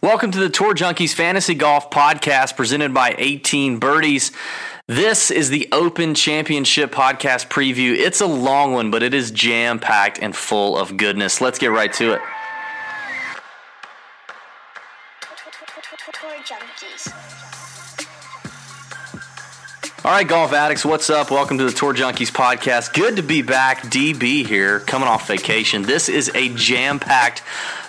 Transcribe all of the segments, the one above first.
Welcome to the Tour Junkies Fantasy Golf Podcast presented by 18 Birdies. This is the Open Championship podcast preview. It's a long one, but it is jam packed and full of goodness. Let's get right to it. All right, golf addicts, what's up? Welcome to the Tour Junkies podcast. Good to be back. DB here, coming off vacation. This is a jam packed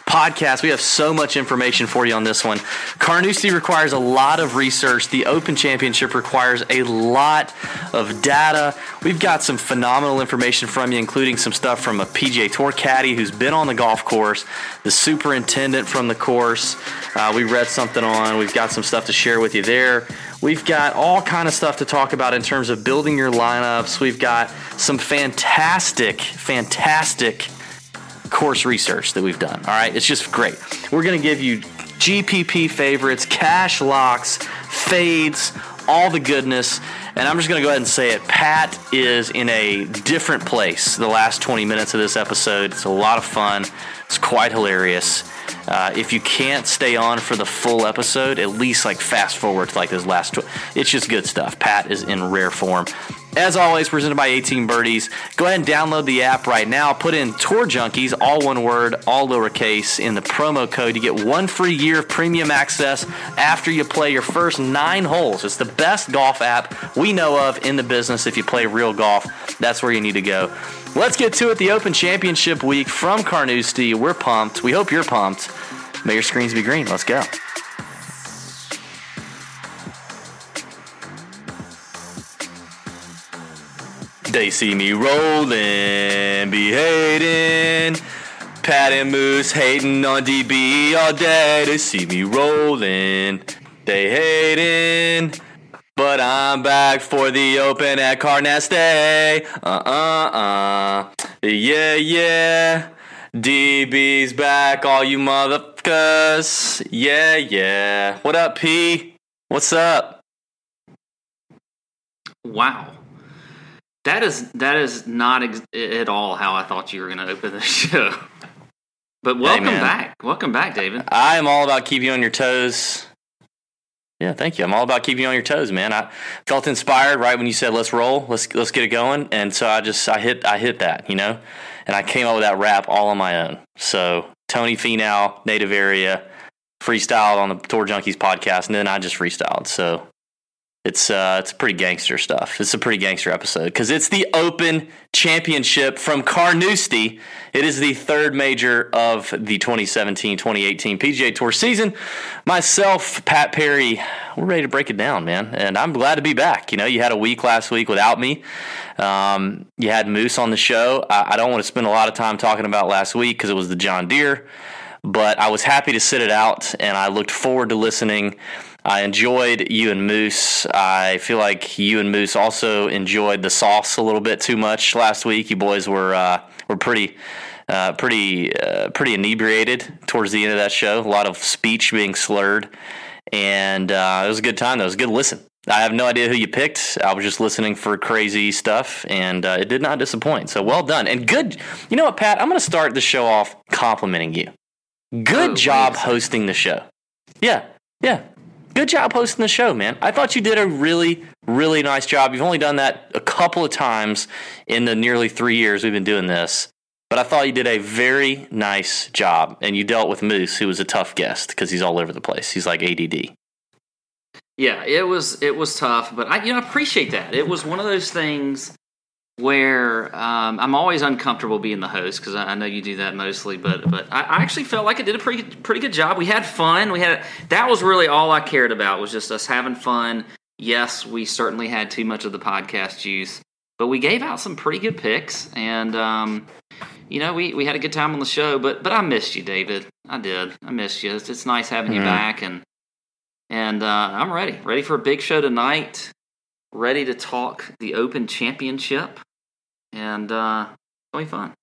podcast. We have so much information for you on this one. Carnoustie requires a lot of research. The Open Championship requires a lot of data. We've got some phenomenal information from you, including some stuff from a PGA Tour caddy who's been on the golf course, the superintendent from the course. Uh, we read something on. We've got some stuff to share with you there. We've got all kind of stuff to talk about in terms of building your lineups. We've got some fantastic, fantastic course research that we've done. All right, it's just great. We're going to give you GPP favorites, cash locks, fades, all the goodness. And I'm just going to go ahead and say it. Pat is in a different place the last 20 minutes of this episode. It's a lot of fun. It's quite hilarious. Uh, if you can't stay on for the full episode, at least like fast forward to like this last. Tw- it's just good stuff. Pat is in rare form. As always, presented by 18 Birdies. Go ahead and download the app right now. Put in Tour Junkies, all one word, all lowercase, in the promo code. You get one free year of premium access after you play your first nine holes. It's the best golf app we know of in the business. If you play real golf, that's where you need to go. Let's get to it. The Open Championship week from Carnoustie. We're pumped. We hope you're pumped. May your screens be green. Let's go. They see me rolling, be hating. Pat and Moose hating on DB all day. They see me rolling, they hating. But I'm back for the open at Carnoustie. Uh uh uh. Yeah, yeah. DB's back, all you motherfuckers. Yeah, yeah. What up, P? What's up? Wow. That is that is not ex- at all how I thought you were going to open the show. But welcome man. back. Welcome back, David. I am all about keeping you on your toes. Yeah, thank you. I'm all about keeping you on your toes, man. I felt inspired right when you said let's roll, let's let's get it going, and so I just I hit I hit that, you know, and I came up with that rap all on my own. So Tony Finau, native area, freestyled on the Tour Junkies podcast, and then I just freestyled. So it's uh it's pretty gangster stuff. It's a pretty gangster episode because it's the Open Championship from Carnoustie. It is the third major of the 2017-2018 PGA Tour season. Myself, Pat Perry, we're ready to break it down, man, and I'm glad to be back. You know, you had a week last week without me. Um, you had Moose on the show. I, I don't want to spend a lot of time talking about last week because it was the John Deere, but I was happy to sit it out, and I looked forward to listening. I enjoyed you and Moose. I feel like you and Moose also enjoyed the sauce a little bit too much last week. You boys were uh, were pretty. Uh, pretty uh, pretty inebriated towards the end of that show. A lot of speech being slurred, and uh, it was a good time. Though. It was a good listen. I have no idea who you picked. I was just listening for crazy stuff, and uh, it did not disappoint. So well done and good. You know what, Pat? I'm going to start the show off complimenting you. Good Oh, job hosting the show. Yeah, yeah. Good job hosting the show, man. I thought you did a really, really nice job. You've only done that a couple of times in the nearly three years we've been doing this. But I thought you did a very nice job, and you dealt with Moose, who was a tough guest because he's all over the place. He's like ADD. Yeah, it was it was tough, but I you know I appreciate that. It was one of those things where um, I'm always uncomfortable being the host because I, I know you do that mostly, but but I, I actually felt like I did a pretty pretty good job. We had fun. We had that was really all I cared about was just us having fun. Yes, we certainly had too much of the podcast juice, but we gave out some pretty good picks, and um, you know, we, we had a good time on the show, but but I missed you, David. I did. I missed you. It's, it's nice having you back, and and uh, I'm ready, ready for a big show tonight. Ready to talk the Open Championship, and uh, gonna be fun.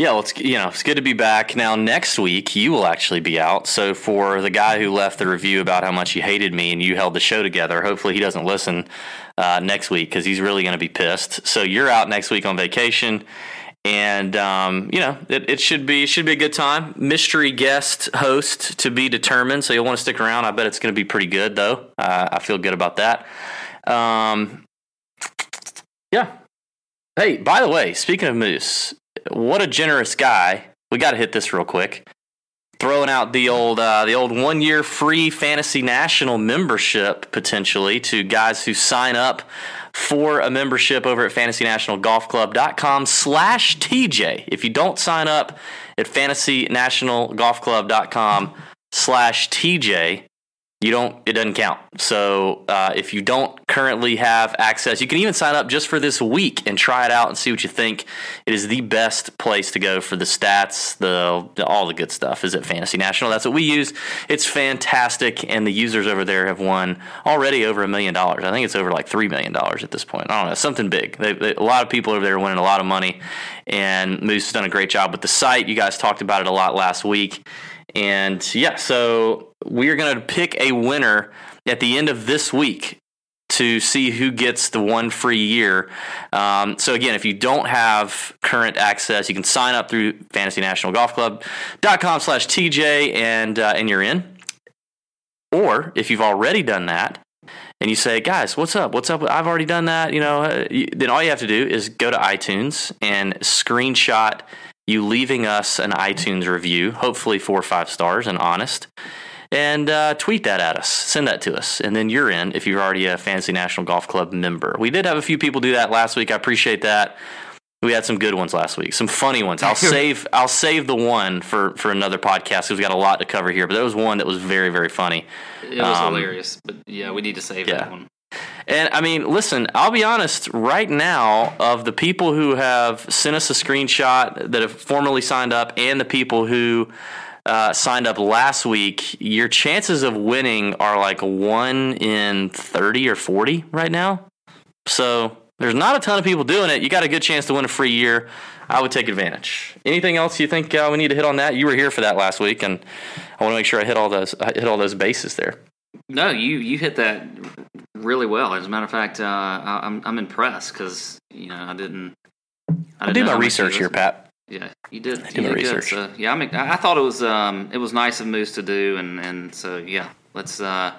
Yeah, well, it's you know it's good to be back. Now next week you will actually be out. So for the guy who left the review about how much he hated me and you held the show together, hopefully he doesn't listen uh, next week because he's really going to be pissed. So you're out next week on vacation, and um, you know it, it should be should be a good time. Mystery guest host to be determined. So you'll want to stick around. I bet it's going to be pretty good though. Uh, I feel good about that. Um, yeah. Hey, by the way, speaking of Moose, what a generous guy. We got to hit this real quick. Throwing out the old uh, the old one year free fantasy national membership potentially to guys who sign up for a membership over at fantasynationalgolfclub.com slash TJ. If you don't sign up at fantasynationalgolfclub.com slash TJ, you don't it doesn't count. So uh, if you don't currently have access you can even sign up just for this week and try it out and see what you think. It is the best place to go for the stats the, all the good stuff is at fantasy national. That's what we use. It's fantastic and the users over there have won already over a million dollars. I think it's over like three million dollars at this point. I don't know something big. They, they, a lot of people over there are winning a lot of money and moose has done a great job with the site. You guys talked about it a lot last week and yeah, so we are going to pick a winner at the end of this week to see who gets the one free year. Um, so again, if you don't have current access, you can sign up through fantasynationalgolfclub.com slash TJ and, uh, and you're in. Or if you've already done that, and you say, guys, what's up? What's up? I've already done that. You know, uh, then all you have to do is go to iTunes and screenshot you leaving us an iTunes review, hopefully four or five stars and honest, and uh, tweet that at us. Send that to us, and then you're in if you're already a Fantasy National Golf Club member. We did have a few people do that last week. I appreciate that. We had some good ones last week, some funny ones. I'll save I'll save the one for for another podcast because we got a lot to cover here. But there was one that was very very funny. It was um, hilarious, but yeah, we need to save yeah. that one. And I mean, listen, I'll be honest, right now, of the people who have sent us a screenshot that have formally signed up and the people who uh, signed up last week, your chances of winning are like 1 in 30 or 40 right now. So there's not a ton of people doing it. You got a good chance to win a free year. I would take advantage. Anything else you think uh, we need to hit on that? You were here for that last week, and I want to make sure I hit all those I hit all those bases there. No, you you hit that really well. As a matter of fact, uh, I'm I'm impressed because you know I didn't. I, didn't I do my research here, Pat. Yeah, you did. I you did my did research. So, yeah, I mean, I thought it was um it was nice of Moose to do, and and so yeah, let's uh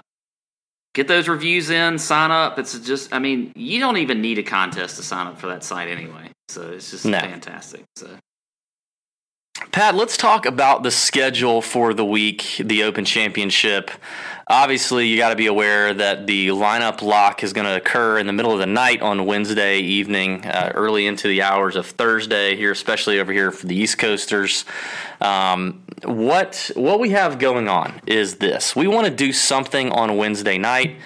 get those reviews in, sign up. It's just, I mean, you don't even need a contest to sign up for that site anyway. So it's just No. fantastic. So Pat, let's talk about the schedule for the week, the Open Championship. Obviously, you got to be aware that the lineup lock is going to occur in the middle of the night on Wednesday evening, uh, early into the hours of Thursday here, especially over here for the East Coasters. Um, what what we have going on is this: we want to do something on Wednesday night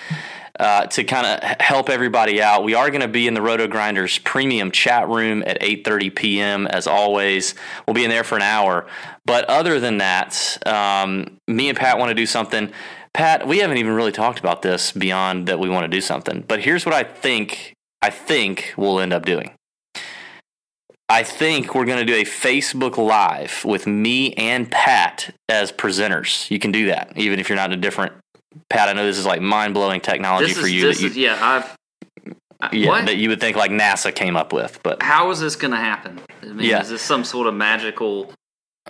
uh, to kind of help everybody out. We are going to be in the Roto Grinders premium chat room at 8:30 p.m. as always. We'll be in there for an hour. But other than that, um, me and Pat want to do something. Pat, we haven't even really talked about this beyond that we want to do something. But here's what I think. I think we'll end up doing. I think we're going to do a Facebook Live with me and Pat as presenters. You can do that, even if you're not in a different. Pat, I know this is like mind blowing technology this for is, you. this you is, yeah, I've. I- yeah, what? that you would think like NASA came up with, but How is this going to happen? I mean, Yeah. is this some sort of magical?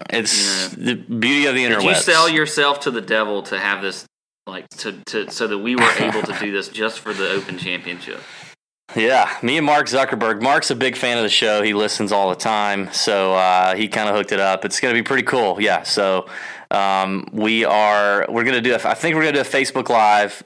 it's the beauty of the internet. Did you sell yourself to the devil to have this, like, to, to so that we were able to do this just for the Open Championship? Yeah, me and Mark Zuckerberg. Mark's a big fan of the show. He listens all the time, so uh, he kind of hooked it up. It's going to be pretty cool. Yeah, so um, we are we're going to do. A, I think we're going to do a Facebook Live.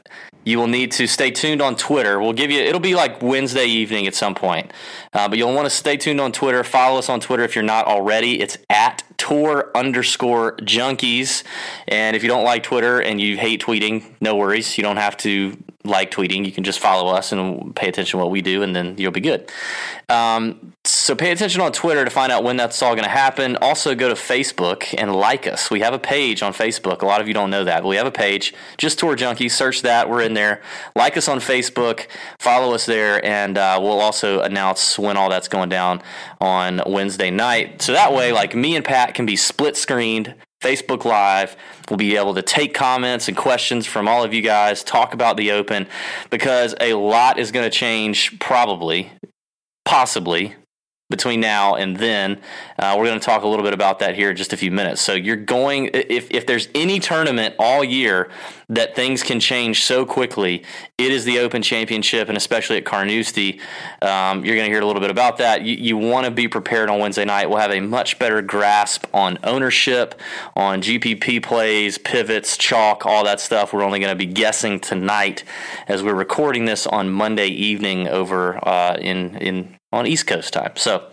You will need to stay tuned on Twitter. We'll give you. It'll be like Wednesday evening at some point, uh, but you'll want to stay tuned on Twitter. Follow us on Twitter if you're not already. It's at tour underscore junkies. And if you don't like Twitter and you hate tweeting, no worries. You don't have to like tweeting. You can just follow us and pay attention to what we do, and then you'll be good. Um, so pay attention on Twitter to find out when that's all going to happen. Also, go to Facebook and like us. We have a page on Facebook. A lot of you don't know that, but we have a page. Just Tour Junkies. Search that. We're in there. Like us on Facebook. Follow us there, and uh, we'll also announce when all that's going down on Wednesday night. So that way, like me and Pat can be split screened Facebook Live. We'll be able to take comments and questions from all of you guys, talk about the Open, because a lot is going to change probably, possibly, between now and then. Uh, we're going to talk a little bit about that here in just a few minutes. So you're going if if there's any tournament all year that things can change so quickly, it is the Open Championship, and especially at Carnoustie, um, you're going to hear a little bit about that. You, you want to be prepared on Wednesday night. We'll have a much better grasp on ownership, on GPP plays, pivots, chalk, all that stuff. We're only going to be guessing tonight as we're recording this on Monday evening over uh, in in on East Coast time. So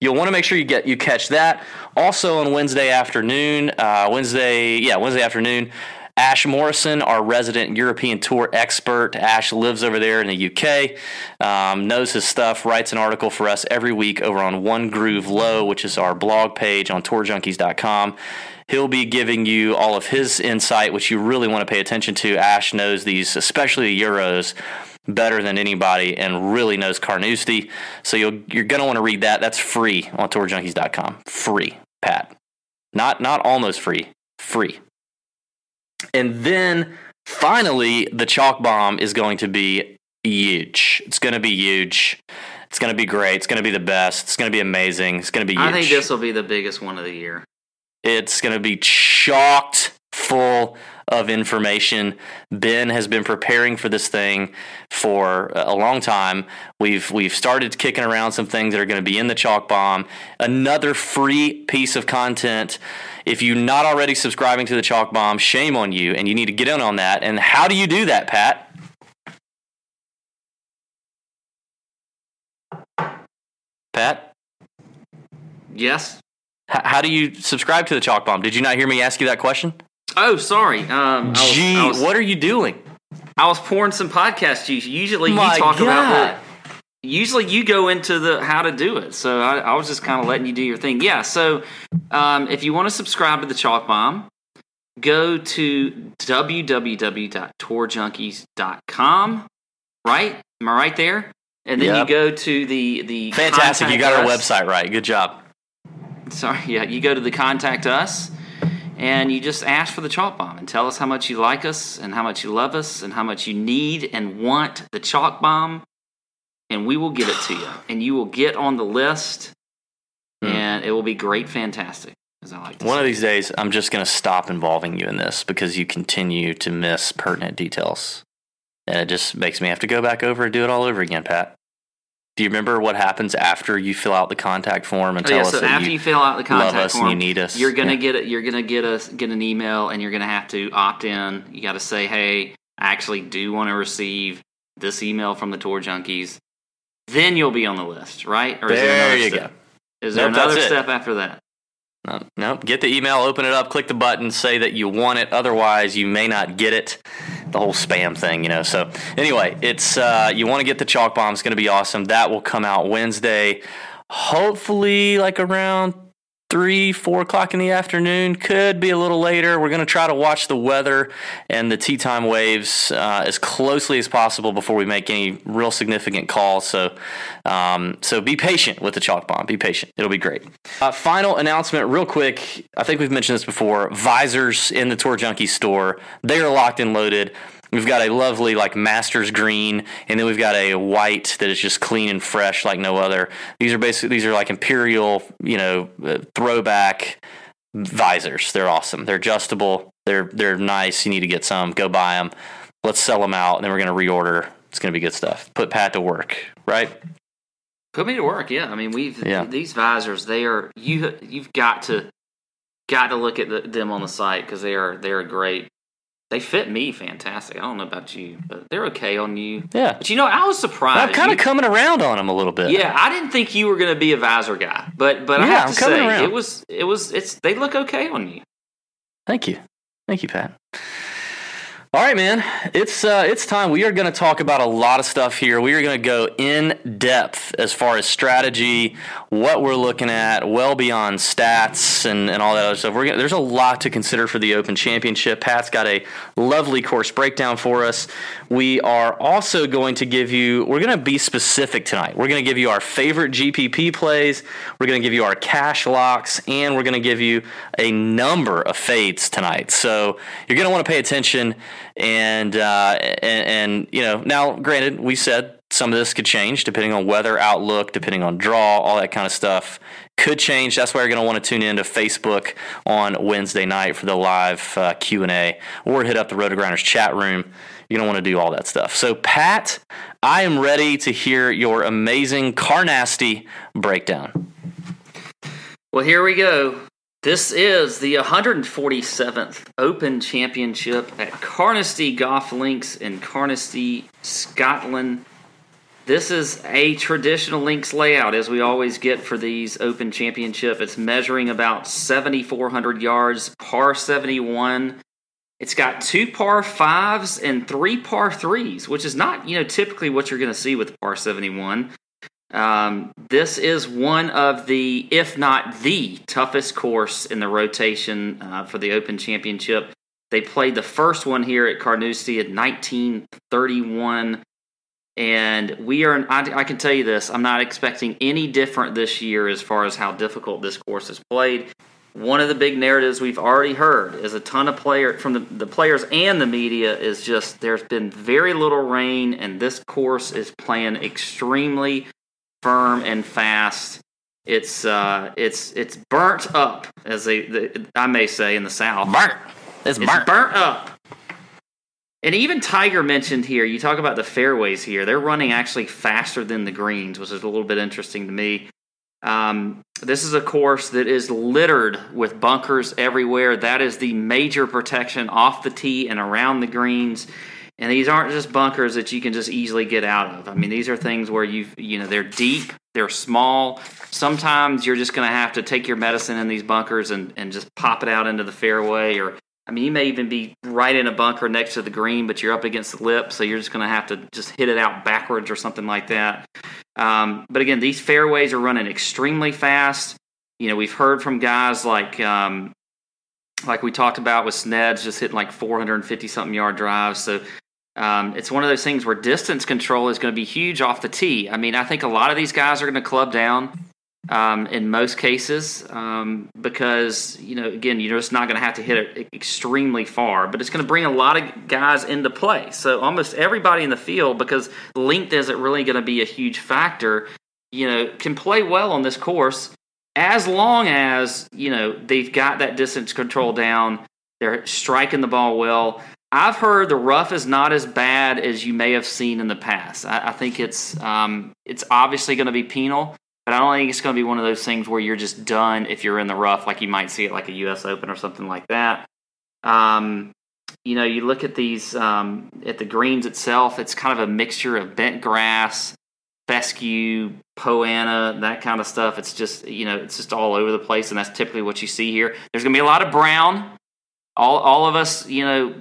you'll want to make sure you get you catch that. Also on Wednesday afternoon, uh, Wednesday, yeah, Wednesday afternoon. Ash Morrison, our resident European Tour expert. Ash lives over there in the UK, um, knows his stuff, writes an article for us every week over on One Groove Low, which is our blog page on tourjunkies.com. He'll be giving you all of his insight, which you really want to pay attention to. Ash knows these, especially the Euros, better than anybody and really knows Carnoustie. So you'll, you're going to want to read that. That's free on tourjunkies.com. Free, Pat. Not not almost free, free. And then finally, the chalk bomb is going to be huge. It's going to be huge. It's going to be great. It's going to be the best. It's going to be amazing. It's going to be huge. I think this will be the biggest one of the year. It's going to be chocked full of information. Ben has been preparing for this thing for a long time. We've we've started kicking around some things that are going to be in the chalk bomb. Another free piece of content. If you're not already subscribing to the chalk bomb, shame on you, and you need to get in on that. And how do you do that, Pat? Pat, Yes. H- how do you subscribe to the chalk bomb? Did you not hear me ask you that question? Oh, sorry. Um, I was, Gee, was, what are you doing? I was pouring some podcast juice. Usually, My you talk God. about. what- Usually, you go into the how to do it. So I, I was just kind of letting you do your thing. Yeah. So um, if you want to subscribe to the Chalk Bomb, go to www.tourjunkies.com. Right? Am I right there? And then Yep. you go to the the Fantastic. You got our website right. Good job. Sorry, yeah, you go to the contact us and you just ask for the chalk bomb and tell us how much you like us and how much you love us and how much you need and want the chalk bomb and we will get it to you and you will get on the list hmm. and it will be great fantastic as I like to. One say. of these days, I'm just going to stop involving you in this because you continue to miss pertinent details. And it just makes me have to go back over and do it all over again, Pat. Do you remember what happens after you fill out the contact form and Oh, tell yeah, us so that after you, you, fill out the love contact us and form, you need us? You're gonna Yeah. get it. You're gonna get us get an email, and you're gonna have to opt in. You got to say, "Hey, I actually do want to receive this email from the Tour Junkies." Then you'll be on the list, right? Or is there another you step? go. Is there Nope, another step after that? No, no, get the email, open it up, click the button, say that you want it. Otherwise, you may not get it. The whole spam thing, you know. So anyway, it's uh, you want to get the chalk bomb. It's going to be awesome. That will come out Wednesday, hopefully like around three, four o'clock in the afternoon. Could be a little later. We're going to try to watch the weather and the tee time waves uh, as closely as possible before we make any real significant calls. So, um, so be patient with the chalk bomb. Be patient. It'll be great. Uh, final announcement, real quick. I think we've mentioned this before. Visors in the Tour Junkie store. They are locked and loaded. We've got a lovely like Masters green, and then we've got a white that is just clean and fresh like no other. These are basically these are like imperial, you know, uh, throwback visors. They're awesome. They're adjustable. They're they're nice. You need to get some. Go buy them. Let's sell them out, and then we're gonna reorder. It's gonna be good stuff. Put Pat to work, right? Put me to work. Yeah, I mean, we've Yeah. these visors. They are you. You've got to got to look at the, them on the site because they are they are great. They fit me fantastic. I don't know about you, but they're okay on you. Yeah. But you know, I was surprised. I'm kind of coming around on them a little bit. Yeah, I didn't think you were going to be a visor guy, but but I have I'm to say around. it was it was it's they look okay on you. Thank you. Thank you, Pat. All right, man. It's uh, it's time. We are going to talk about a lot of stuff here. We are going to go in depth as far as strategy, what we're looking at, well beyond stats and, and all that other stuff. We're gonna, there's a lot to consider for the Open Championship. Pat's got a lovely course breakdown for us. We are also going to give you. We're going to be specific tonight. We're going to give you our favorite GPP plays. We're going to give you our cash locks, and we're going to give you a number of fades tonight. So you're going to want to pay attention and, uh, and and you know now granted we said some of this could change depending on weather outlook depending on draw all that kind of stuff could change that's why you're going to want to tune in to facebook on wednesday night for the live uh, q&a or hit up the rotogrinders chat room you're going want to do all that stuff so pat i am ready to hear your amazing Carnoustie breakdown Well, here we go. This is the 147th Open Championship at Carnoustie Golf Links in Carnoustie, Scotland. This is a traditional links layout, as we always get for these Open Championship. It's measuring about 7,400 yards, par 71. It's got two par fives and three par threes, which is not, you know, typically what you're going to see with par 71. Um, this is one of the, if not the toughest course in the rotation uh, for the Open Championship. They played the first one here at Carnoustie in 1931. And we are, I, I can tell you this, I'm not expecting any different this year as far as how difficult this course is played. One of the big narratives we've already heard is a ton of player from the, the players and the media is just there's been very little rain and this course is playing extremely firm and fast. It's uh, it's it's burnt up, as they, the, I may say in the South. burnt it's It's burnt burnt up. And even Tiger mentioned here, you talk about the fairways here. They're running actually faster than the greens, which is a little bit interesting to me. Um, this is a course that is littered with bunkers everywhere. That is the major protection off the tee and around the greens. And these aren't just bunkers that you can just easily get out of. I mean, these are things where you you know they're deep, they're small. Sometimes you're just going to have to take your medicine in these bunkers and and just pop it out into the fairway. Or I mean, you may even be right in a bunker next to the green, but you're up against the lip, so you're just going to have to just hit it out backwards or something like that. Um, but again, these fairways are running extremely fast. You know, we've heard from guys like um, like we talked about with Sneds just hitting like 450 something yard drives. So um, it's one of those things where distance control is going to be huge off the tee. I mean, I think a lot of these guys are going to club down um, in most cases um, because, you know, again, you're just not going to have to hit it extremely far, but it's going to bring a lot of guys into play. So almost everybody in the field, because length isn't really going to be a huge factor, you know, can play well on this course as long as, you know, they've got that distance control down. They're striking the ball well. I've heard the rough is not as bad as you may have seen in the past. I, I think it's um, it's obviously going to be penal, but I don't think it's going to be one of those things where you're just done if you're in the rough, like you might see it like a U.S. Open or something like that. Um, you know, you look at these um, at the greens itself. It's kind of a mixture of bent grass, fescue, poa annua, that kind of stuff. It's just you know, it's just all over the place, and that's typically what you see here. There's going to be a lot of brown. All all of us, you know,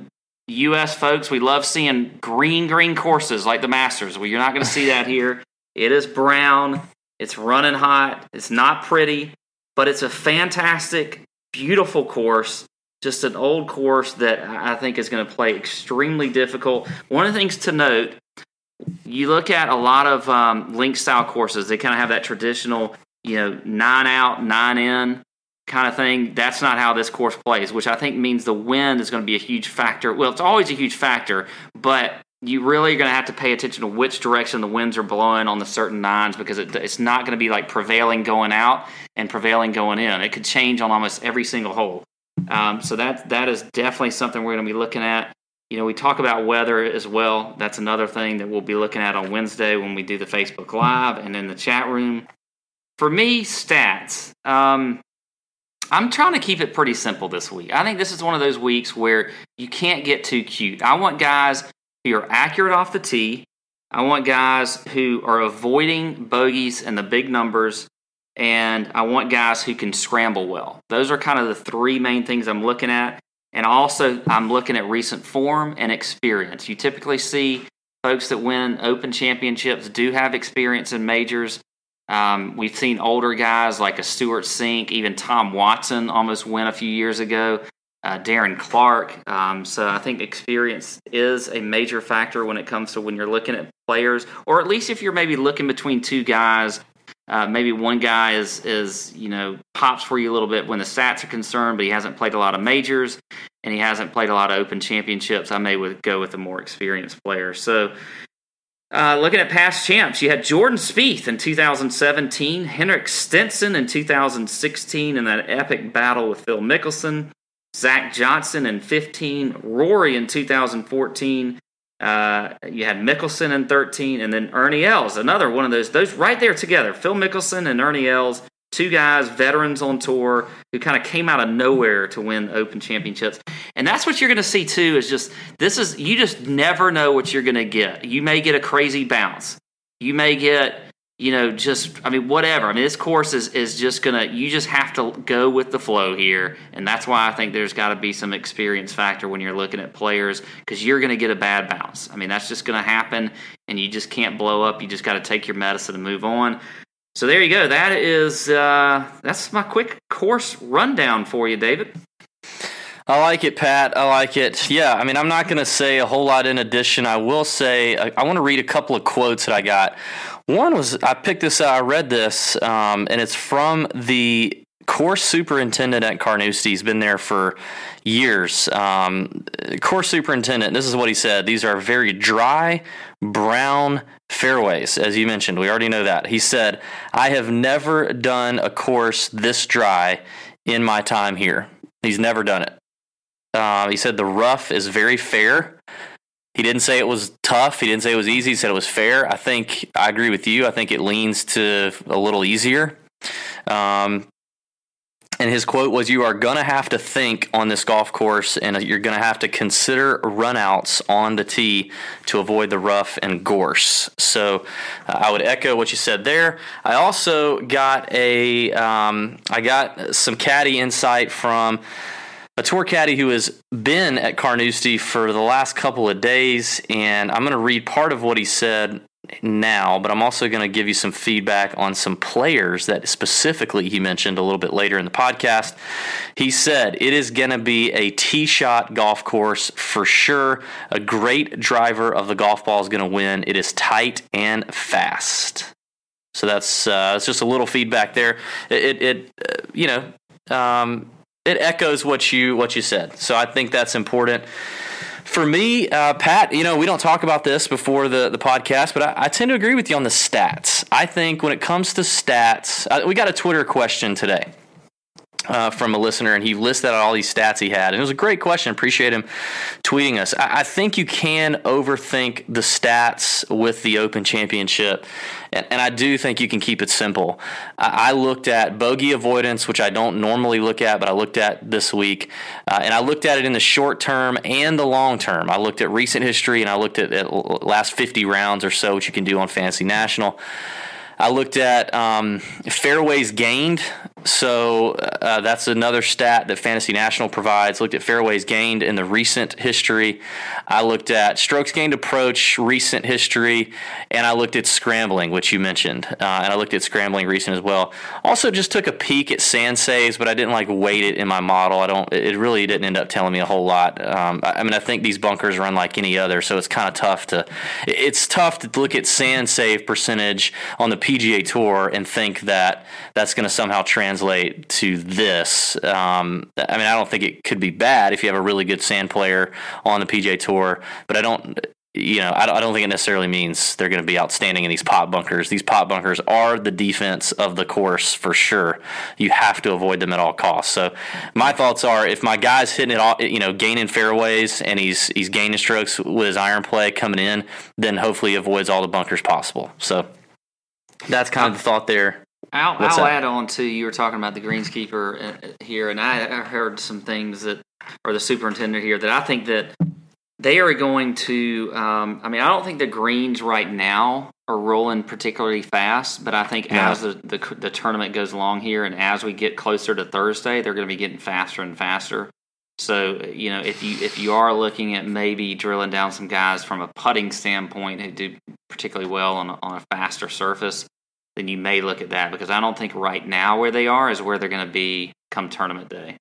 U.S. folks, we love seeing green, green courses like the Masters. Well, you're not going to see that here. It is brown. It's running hot. It's not pretty, but it's a fantastic, beautiful course. Just an old course that I think is going to play extremely difficult. One of the things to note you look at a lot of um, link style courses, they kind of have that traditional, you know, nine out, nine in kind of thing. That's not how this course plays, which I think means the wind is going to be a huge factor. Well, it's always a huge factor, but you really are going to have to pay attention to which direction the winds are blowing on the certain nines because it, it's not going to be like prevailing going out and prevailing going in. It could change on almost every single hole. Um, so that that is definitely something we're going to be looking at. You know, we talk about weather as well. That's another thing that we'll be looking at on Wednesday when we do the Facebook Live and in the chat room. For me, stats. Um, I'm trying to keep it pretty simple this week. I think this is one of those weeks where you can't get too cute. I want guys who are accurate off the tee. I want guys who are avoiding bogeys and the big numbers. And I want guys who can scramble well. Those are kind of the three main things I'm looking at. And also, I'm looking at recent form and experience. You typically see folks that win open championships do have experience in majors. Um, we've seen older guys like a Stewart Cink, even Tom Watson almost win a few years ago. Uh, Darren Clarke. Um, so I think experience is a major factor when it comes to when you're looking at players, or at least if you're maybe looking between two guys. Uh, maybe one guy is is you know pops for you a little bit when the stats are concerned, but he hasn't played a lot of majors and he hasn't played a lot of open championships. I may would go with a more experienced player. So uh, looking at past champs, you had Jordan Spieth in 2017, Henrik Stenson in 2016 in that epic battle with Phil Mickelson, Zach Johnson in 15, Rory in 2014. Uh, you had Mickelson in 13, and then Ernie Els, another one of those. Those right there together, Phil Mickelson and Ernie Els two guys, veterans on tour, who kind of came out of nowhere to win Open championships. And that's what you're going to see too. Is just this is you just never know what you're going to get. You may get a crazy bounce. You may get you know just I mean whatever. I mean this course is is just gonna you just have to go with the flow here, and that's why I think there's got to be some experience factor when you're looking at players because you're to get a bad bounce. I mean that's just to happen, and you just can't blow up. You just got to take your medicine and move on. So there you go. That is uh, that's my quick course rundown for you, David. I like it, Pat. I like it. Yeah, I mean, I'm not going to say a whole lot in addition. I will say I, I want to read a couple of quotes that I got. One was I picked this out. I read this, um, and it's from the course superintendent at Carnoustie. He's been there for years. Um, course superintendent. This is what he said. These are very dry, brown fairways, as you mentioned. We already know that. He said, I have never done a course this dry in my time here. He's never done it. Uh, he said the rough is very fair. He didn't say it was tough. He didn't say it was easy. He said it was fair. I think I agree with you. I think it leans to a little easier. Um, and his quote was, You are going to have to think on this golf course, and you're going to have to consider runouts on the tee to avoid the rough and gorse. So uh, I would echo what you said there. I also got a, um, I got some caddy insight from a tour caddy who has been at Carnoustie for the last couple of days, and I'm going to read part of what he said now, but I'm also going to give you some feedback on some players that specifically he mentioned a little bit later in the podcast. He said it is going to be a tee shot golf course for sure. A great driver of the golf ball is going to win. It is tight and fast. So that's uh, that's just a little feedback there. It, it, it uh, you know um, it echoes what you what you said. So I think that's important. For me, uh, Pat, you know, we don't talk about this before the, the podcast, but I, I, tend to agree with you on the stats. I think when it comes to stats, uh, we got a Twitter question today. Uh, from a listener, and he listed out all these stats he had. And it was a great question. Appreciate him tweeting us. I, I think you can overthink the stats with the Open Championship, and, and I do think you can keep it simple. I, I, looked at bogey avoidance, which I don't normally look at, but I looked at this week, uh, and I looked at it in the short term and the long term. I looked at recent history, and I looked at, at last 50 rounds or so, which you can do on Fantasy National. I looked at um, fairways gained. So uh, that's another stat that Fantasy National provides. Looked at fairways gained in the recent history. I looked at strokes gained approach, recent history, and I looked at scrambling, which you mentioned. Uh, and I looked at scrambling recent as well. Also, just took a peek at sand saves, but I didn't like weight it in my model. I don't. It really didn't end up telling me a whole lot. Um, I, I mean, I think these bunkers run like any other, so it's kind of tough to. It's tough to look at sand save percentage on the PGA Tour and think that that's going to somehow translate to this. Um, I mean, I don't think it could be bad if you have a really good sand player on the PGA Tour, but I don't. You know, I don't think it necessarily means they're going to be outstanding in these pot bunkers. These pot bunkers are the defense of the course for sure. You have to avoid them at all costs. So, my thoughts are if my guy's hitting it all, you know, gaining fairways and he's he's gaining strokes with his iron play coming in, then hopefully he avoids all the bunkers possible. So, that's kind of the thought there. I'll, I'll add on to you were talking about the greenskeeper uh, here, and I, I heard some things that, or the superintendent here, that I think that they are going to. Um, I mean, I don't think the greens right now are rolling particularly fast, but I think as the, the, the tournament goes along here, and as we get closer to Thursday, they're going to be getting faster and faster. So you know, if you if you are looking at maybe drilling down some guys from a putting standpoint who do particularly well on a, on a faster surface, then you may look at that because I don't think right now where they are is where they're going to be come tournament day.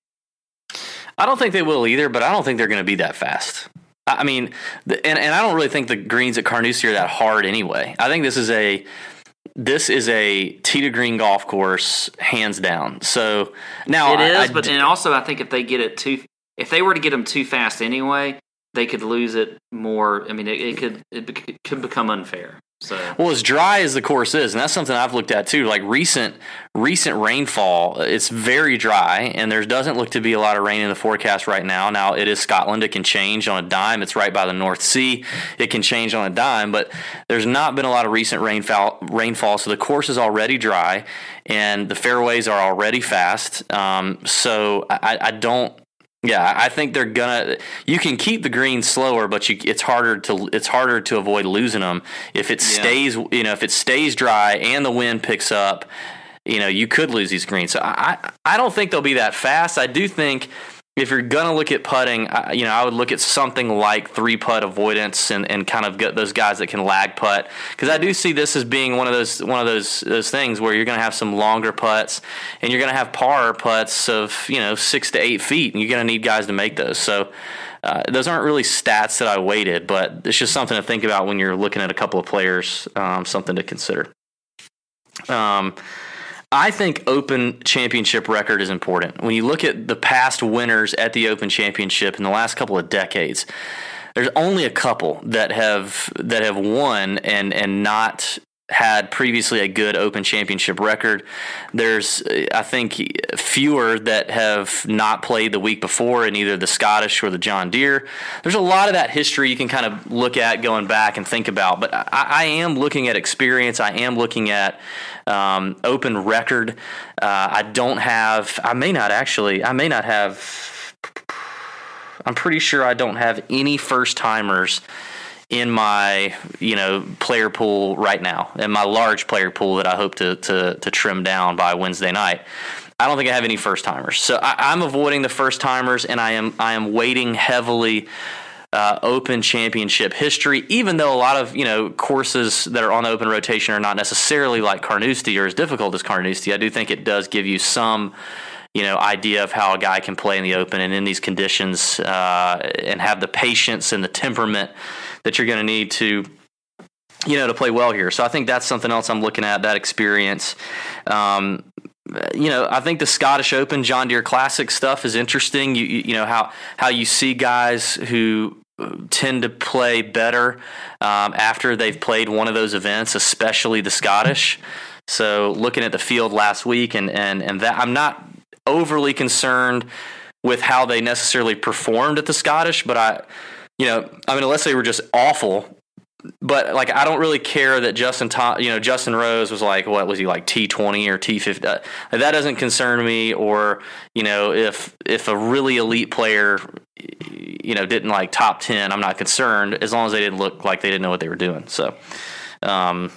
I don't think they will either, but I don't think they're going to be that fast. I mean, and, and I don't really think the greens at Carnoustie are that hard anyway. I think this is a this is a tee to green golf course, hands down. So now it is, I, I but and also I think if they get it too, if they were to get them too fast anyway, they could lose it more. I mean, it, it could it could become unfair. So well, as dry as the course is, and that's something I've looked at too. Like recent recent rainfall, it's very dry, and there doesn't look to be a lot of rain in the forecast right now. Now it is Scotland; it can change on a dime. It's right by the North Sea; it can change on a dime. But there's not been a lot of recent rainfall. Rainfall, so the course is already dry, and the fairways are already fast. Um, so I, I don't yeah, I think they're gonna. You can keep the greens slower, but you, it's harder to it's harder to avoid losing them if it yeah. stays. You know, if it stays dry and the wind picks up, you know, you could lose these greens. So I I don't think they'll be that fast. I do think if you're gonna look at putting, you know, I would look at something like three putt avoidance and, and kind of get those guys that can lag putt because I do see this as being one of those one of those those things where you're gonna have some longer putts and you're gonna have par putts of you know six to eight feet and you're gonna need guys to make those. So uh, those aren't really stats that I weighted, but it's just something to think about when you're looking at a couple of players. Um, something to consider. Um, I think Open Championship record is important. When you look at the past winners at the Open Championship in the last couple of decades, there's only a couple that have that have won and and not had previously a good Open Championship record. There's, I think, fewer that have not played the week before in either the Scottish or the John Deere. There's a lot of that history you can kind of look at going back and think about. But I, I am looking at experience. I am looking at um, Open record. Uh, I don't have. I may not actually. I may not have. I'm pretty sure I don't have any first timers in my you know player pool right now, in my large player pool that I hope to to, to trim down by Wednesday night. I don't think I have any first timers, so I, am avoiding the first timers, and I am I am weighting heavily. Uh, open championship history, even though a lot of you know courses that are on the open rotation are not necessarily like Carnoustie or as difficult as Carnoustie, I do think it does give you some you know idea of how a guy can play in the open and in these conditions uh, and have the patience and the temperament that you're going to need to you know to play well here. So I think that's something else I'm looking at that experience. Um, you know, I think the Scottish Open John Deere Classic stuff is interesting. You you know how how you see guys who tend to play better um, after they've played one of those events, especially the Scottish. So looking at the field last week and and and that I'm not overly concerned with how they necessarily performed at the Scottish, but I you know, I mean, unless they were just awful. But like, I don't really care that Justin, Tom, you know, Justin Rose was like, what was he like T twenty or T fifty? Uh, that doesn't concern me. Or you know, if if a really elite player, you know, didn't like top ten, I'm not concerned as long as they didn't look like they didn't know what they were doing. So, um,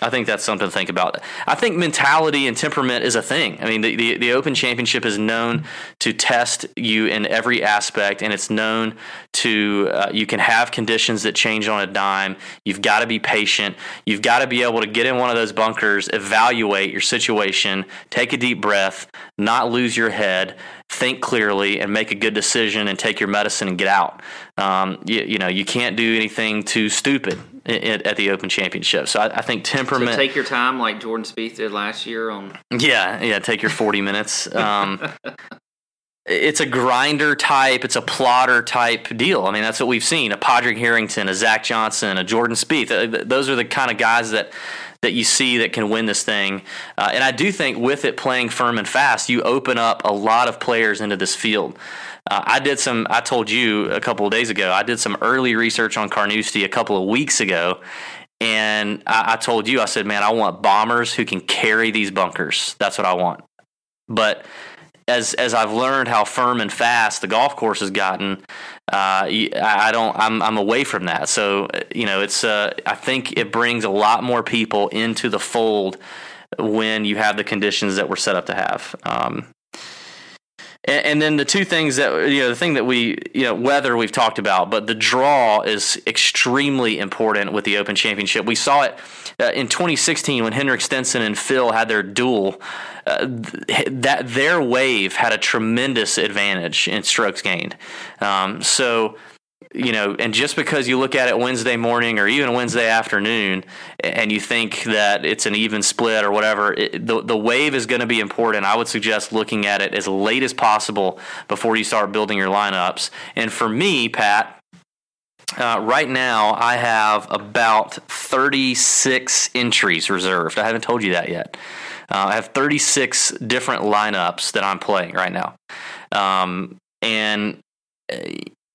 I think that's something to think about. I think mentality and temperament is a thing. I mean, the, the, the, Open Championship is known to test you in every aspect, and it's known to, uh, you can have conditions that change on a dime. You've got to be patient. You've got to be able to get in one of those bunkers, evaluate your situation, take a deep breath, not lose your head, think clearly, and make a good decision and take your medicine and get out. Um, you, you know, you can't do anything too stupid at, at the Open Championship. So I, I think temperament. So take your time, like Jordan Spieth did last year on. Yeah, yeah. Take your forty minutes. Um, it's a grinder type, it's a plotter type deal. I mean, that's what we've seen: a Padraig Harrington, a Zach Johnson, a Jordan Spieth. Uh, those are the kind of guys that that you see that can win this thing. Uh, and I do think with it playing firm and fast, you open up a lot of players into this field. Uh, I did some. I told you a couple of days ago. I did some early research on Carnoustie a couple of weeks ago, and I, I told you. I said, "Man, I want bombers who can carry these bunkers. That's what I want." But as as I've learned how firm and fast the golf course has gotten, uh, I don't. I'm I'm away from that. So you know, it's. Uh, I think it brings a lot more people into the fold when you have the conditions that we're set up to have. Um, And, and then the two things that you know, the thing that we you know, weather we've talked about, but the draw is extremely important with the Open Championship. We saw it uh, in 2016 when Henrik Stenson and Phil had their duel. Uh, th- that their wave had a tremendous advantage in strokes gained. Um, so you know, and just because you look at it Wednesday morning or even Wednesday afternoon, and you think that it's an even split or whatever, it, the the wave is going to be important. I would suggest looking at it as late as possible before you start building your lineups. And for me, Pat, uh, right now I have about 36 entries reserved. I haven't told you that yet. Uh, I have 36 different lineups that I'm playing right now. Um, and uh,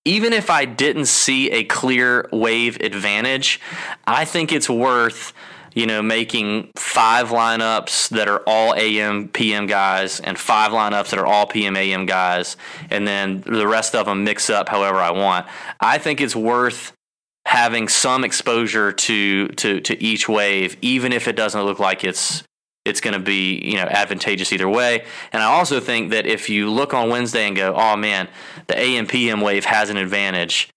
even if I didn't see a clear wave advantage, I think it's worth you know, making five lineups that are all AM, PM guys, and five lineups that are all PM, AM guys, and then the rest of them mix up however I want. I think it's worth having some exposure to to to each wave, even if it doesn't look like it's it's going to be you know advantageous either way. And I also think that if you look on Wednesday and go, oh man, the AM PM wave has an advantage,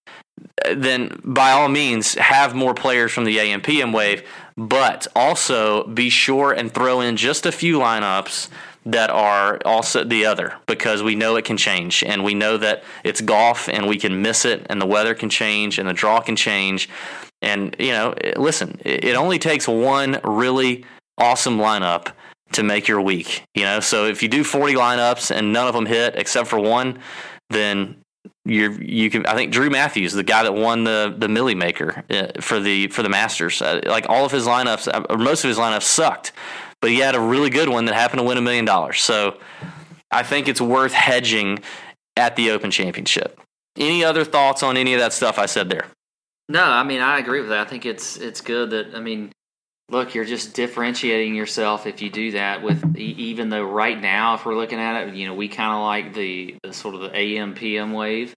then by all means have more players from the AM PM wave, but also be sure and throw in just a few lineups that are also the other because we know it can change and we know that it's golf and we can miss it and the weather can change and the draw can change and you know listen it only takes one really awesome lineup to make your week. You know, so if you do 40 lineups and none of them hit except for one, then you're you can. I think Drew Matthews, the guy that won the the Millie Maker uh, for the for the Masters, uh, like all of his lineups, uh, or most of his lineups sucked, but he had a really good one that happened to win a million dollars. So I think it's worth hedging at the Open Championship. Any other thoughts on any of that stuff I said there? No, I mean I agree with that. I think it's it's good that I mean look, you're just differentiating yourself if you do that. With even though right now, if we're looking at it, you know, we kind of like the, the sort of the AM PM wave,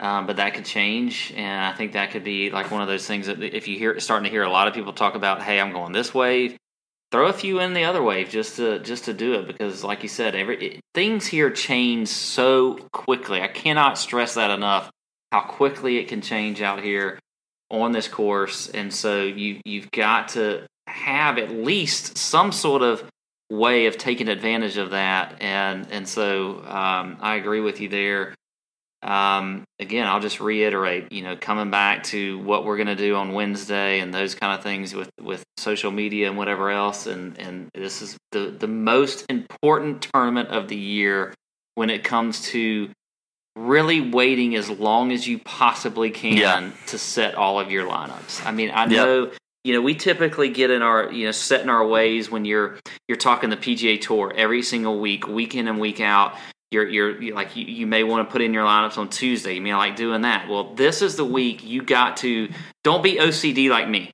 um, but that could change, and I think that could be like one of those things that if you hear starting to hear a lot of people talk about, hey, I'm going this wave. Throw a few in the other wave just to just to do it because, like you said, every it, things here change so quickly. I cannot stress that enough. How quickly it can change out here on this course, and so you you've got to have at least some sort of way of taking advantage of that. And and so um, I agree with you there. Um, again, I'll just reiterate, you know, coming back to what we're going to do on Wednesday and those kind of things with, with social media and whatever else. And, and this is the, the most important tournament of the year when it comes to really waiting as long as you possibly can yeah. to set all of your lineups. I mean, I know yep you know, we typically get in our, you know, set in our ways when you're you're talking the PGA Tour every single week, week in and week out. You're, you're, like you, you, may want to put in your lineups on Tuesday. You may like doing that. Well, this is the week you got to. Don't be OCD like me.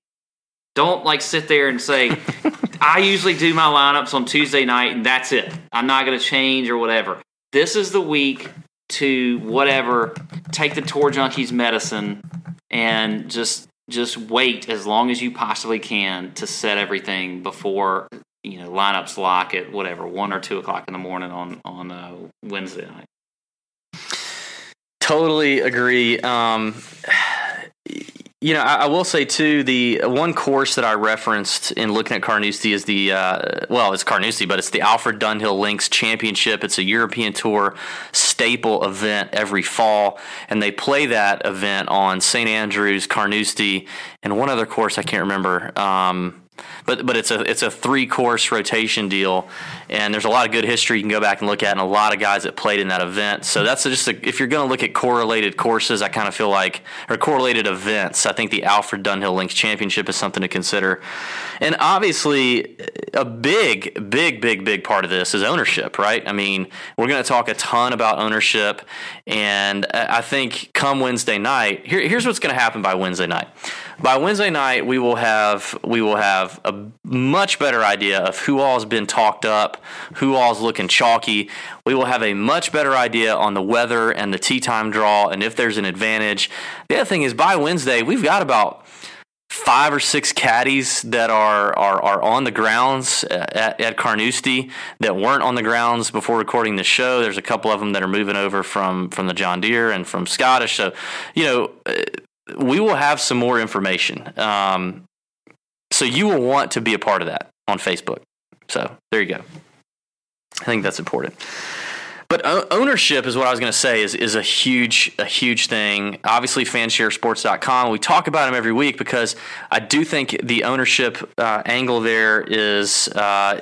Don't like sit there and say, I usually do my lineups on Tuesday night and that's it. I'm not going to change or whatever. This is the week to whatever. Take the Tour Junkies medicine and just just wait as long as you possibly can to set everything before you know lineups lock at whatever one or two o'clock in the morning on on Wednesday night. Totally agree. Um, you know, I, I, will say too, the one course that I referenced in looking at Carnoustie is the uh, well, it's Carnoustie, but it's the Alfred Dunhill Links Championship. It's a European Tour staple event every fall, and they play that event on St Andrews, Carnoustie, and one other course I can't remember. Um, but but it's a it's a three course rotation deal, and there's a lot of good history you can go back and look at, and a lot of guys that played in that event. So that's just a, if you're going to look at correlated courses, I kind of feel like or correlated events. I think the Alfred Dunhill Links Championship is something to consider, and obviously a big big big big part of this is ownership, right? I mean, we're going to talk a ton about ownership, and I think come Wednesday night, here, here's what's going to happen by Wednesday night by Wednesday night we will have we will have a much better idea of who all's been talked up, who all's looking chalky. We will have a much better idea on the weather and the tee time draw and if there's an advantage. The other thing is by Wednesday we've got about five or six caddies that are are, are on the grounds at, at Carnoustie that weren't on the grounds before recording the show. There's a couple of them that are moving over from from the John Deere and from Scottish. So, you know, uh, we will have some more information. Um, so you will want to be a part of that on Facebook. So there you go. I think that's important. But ownership is what I was going to say is is a huge a huge thing. Obviously, fansharesports.com. We talk about them every week because I do think the ownership uh, angle there is, uh,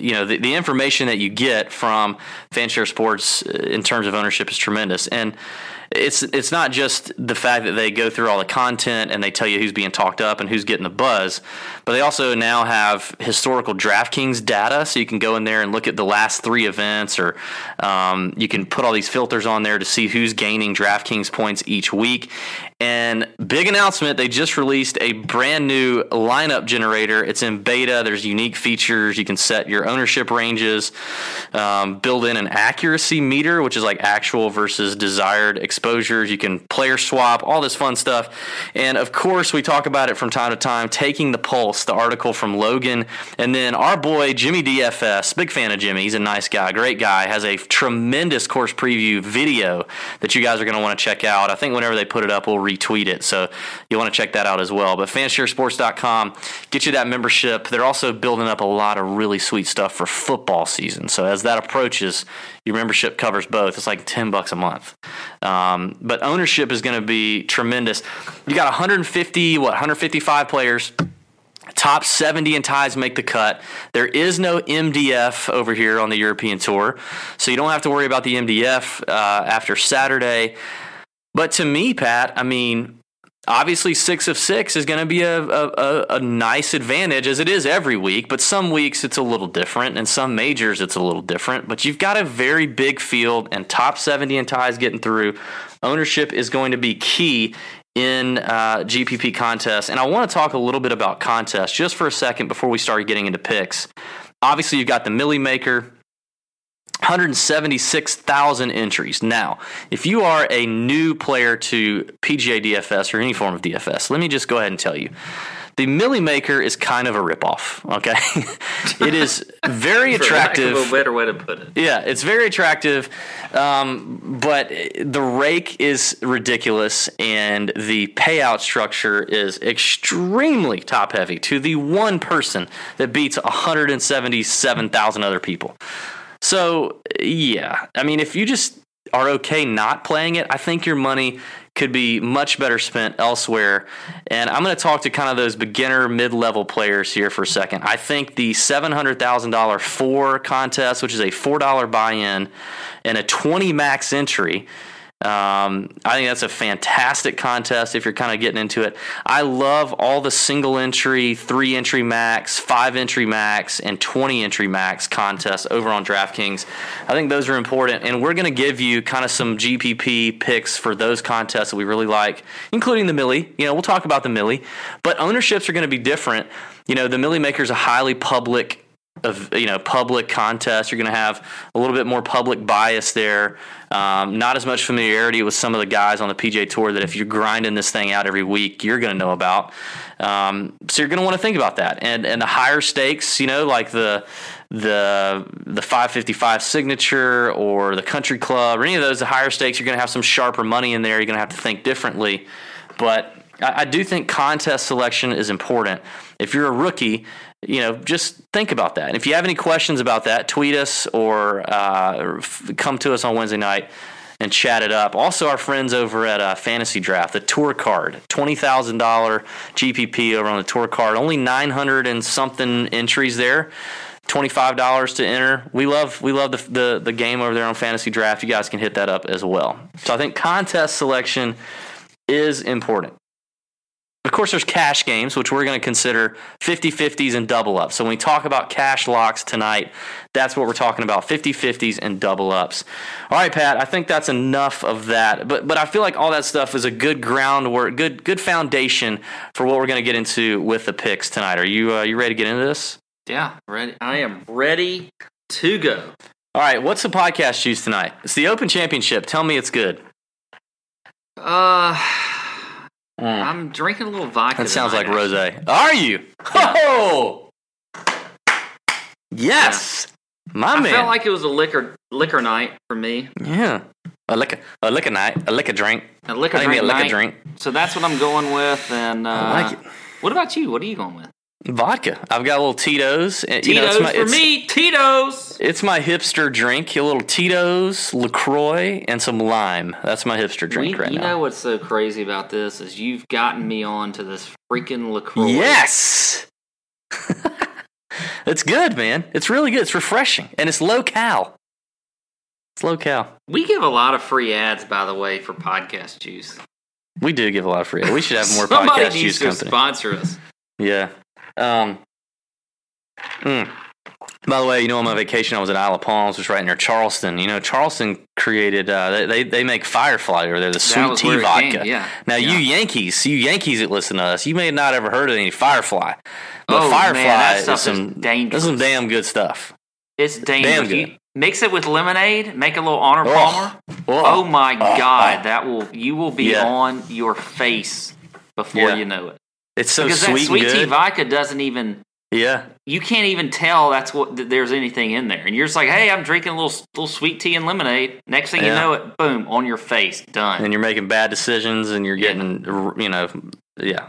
you know, the, the information that you get from Fanshare Sports uh, in terms of ownership is tremendous. And it's it's not just the fact that they go through all the content and they tell you who's being talked up and who's getting the buzz, but they also now have historical DraftKings data, so you can go in there and look at the last three events, or um, you can put all these filters on there to see who's gaining DraftKings points each week. And big announcement: they just released a brand new lineup generator. It's in beta. There's unique features. You can set your ownership ranges, um, build in an accuracy meter, which is like actual versus desired exposures. You can player swap, all this fun stuff. And of course, we talk about it from time to time, taking the pulse, the article from Logan. And then our boy, Jimmy DFS, big fan of Jimmy. He's a nice guy, great guy, has a tremendous course preview video that you guys are going to want to check out. I think whenever they put it up, we'll retweet it. So you want to check that out as well. But fansharesports.com, get you that membership. They're also building up a lot of really sweet stuff for football season. So as that approaches, your membership covers both. It's like 10 bucks a month. Um, but ownership is going to be tremendous. You got 150, what, 155 players. Top 70 in ties make the cut. There is no MDF over here on the European Tour, so you don't have to worry about the MDF uh, after Saturday. But to me, Pat, I mean, obviously six of six is going to be a, a, a, nice advantage as it is every week but some weeks it's a little different and some majors it's a little different. But you've got a very big field and top 70 in ties getting through. Ownership is going to be key in uh, gpp contests. And i want to talk a little bit about contests just for a second before we start getting into picks. Obviously you've got the millie maker 176,000 entries. Now, if you are a new player to PGA DFS or any form of DFS, let me just go ahead and tell you. The Millie Maker is kind of a ripoff, okay? it is very attractive. a better way to put it. Yeah, it's very attractive, um, but the rake is ridiculous, and the payout structure is extremely top heavy to the one person that beats 177,000 other people. So, yeah, I mean, if you just are okay not playing it, I think your money could be much better spent elsewhere. And I'm going to talk to kind of those beginner mid level players here for a second. I think the $700,000 four contest, which is a $4 buy in and a 20 max entry, um, I think that's a fantastic contest if you're kind of getting into it. I love all the single entry, three entry max, five entry max, and 20 entry max contests over on DraftKings. I think those are important, and we're going to give you kind of some GPP picks for those contests that we really like, including the Millie. You know, we'll talk about the Millie, but ownerships are going to be different. You know, the Millie Maker is a highly public of you know public contests. You're going to have a little bit more public bias there. Um, not as much familiarity with some of the guys on the PGA Tour that if you're grinding this thing out every week, you're going to know about. Um, so you're going to want to think about that. And and the higher stakes, you know, like the the the 555 signature or the country club or any of those the higher stakes, you're going to have some sharper money in there. You're going to have to think differently. But I, I do think contest selection is important. If you're a rookie you know, just think about that. And if you have any questions about that, tweet us or uh, come to us on Wednesday night and chat it up. Also, our friends over at uh, Fantasy Draft, the Tour Card, twenty thousand dollar GPP over on the Tour Card, only nine hundred and something entries there. Twenty-five dollars to enter. We love we love the, the the game over there on Fantasy Draft. You guys can hit that up as well. So I think contest selection is important. Of course, there's cash games, which we're going to consider 50 50s and double ups. So when we talk about cash locks tonight, that's what we're talking about 50 50s and double ups. All right, Pat, I think that's enough of that. But, but I feel like all that stuff is a good groundwork, good, good foundation for what we're going to get into with the picks tonight. Are you, uh, you ready to get into this? Yeah, ready. I am ready to go. All right, what's the podcast choose tonight? It's the Open Championship. Tell me it's good. Uh, I'm drinking a little vodka. That sounds like rose. Are you? Oh, yes, my I man. felt like it was a liquor liquor night for me. yeah, a liquor, a liquor night, a liquor drink. A liquor I drink a liquor night. drink. So that's what I'm going with. And uh, I like it. What about you? What are you going with? Vodka. I've got a little Tito's. and, you know, Tito's it's my, for it's- me. Tito's. It's my hipster drink. A little Tito's, Lacroix, and some lime. That's my hipster drink We- right you now. You know what's so crazy about this is you've gotten me on to this freaking Lacroix. Yes. it's good, man. It's really good. It's refreshing, and it's low cal. It's low cal. We give a lot of free ads, by the way, for podcast juice. We do give a lot of free. Ads. We should have more podcast needs juice to company. sponsor us. Yeah. Um. mm. By the way, you know, on my vacation, I was at Isle of Palms, which is right near Charleston. You know, Charleston created. Uh, they, they they make Firefly or they're the sweet tea vodka. came, yeah. Now, you Yankees, you Yankees that listen to us, you may not ever heard of any Firefly, but Oh, Firefly man, that is stuff is some dangerous. That's some damn good stuff. It's dangerous. Damn good. Mix it with lemonade, make a little honor Oh. palmer. Oh. Oh, my Oh, god, that will you will be Yeah. on your face before Yeah. you know it. It's so because sweet that sweet tea vodka doesn't even yeah, you can't even tell that's what that there's anything in there, and you're just like, hey, I'm drinking a little little sweet tea and lemonade. Next thing you know it, boom, on your face, done. and you're making bad decisions, and you're Yeah. getting, you know, yeah.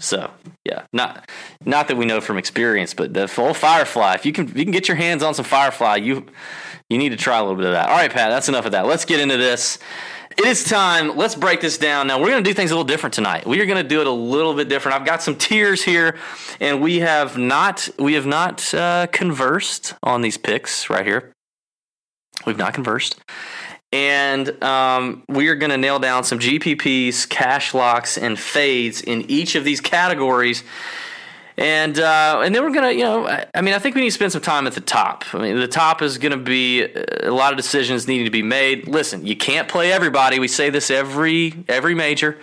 So yeah, not not that we know from experience, but the full Firefly. If you can, if you can get your hands on some Firefly, you you need to try a little bit of that. All right, Pat, that's enough of that. Let's get into this. It is time. Let's break this down. Now, we're going to do things a little different tonight. We are going to do it a little bit different. I've got some tiers here, and we have not we have not uh, conversed on these picks right here. We've not conversed. And um, we are going to nail down some GPPs, cash locks, and fades in each of these categories. And uh, and then we're gonna, you know, I, I mean, I think we need to spend some time at the top. I mean, the top is gonna be uh, a lot of decisions needing to be made. Listen, you can't play everybody. We say this every every major.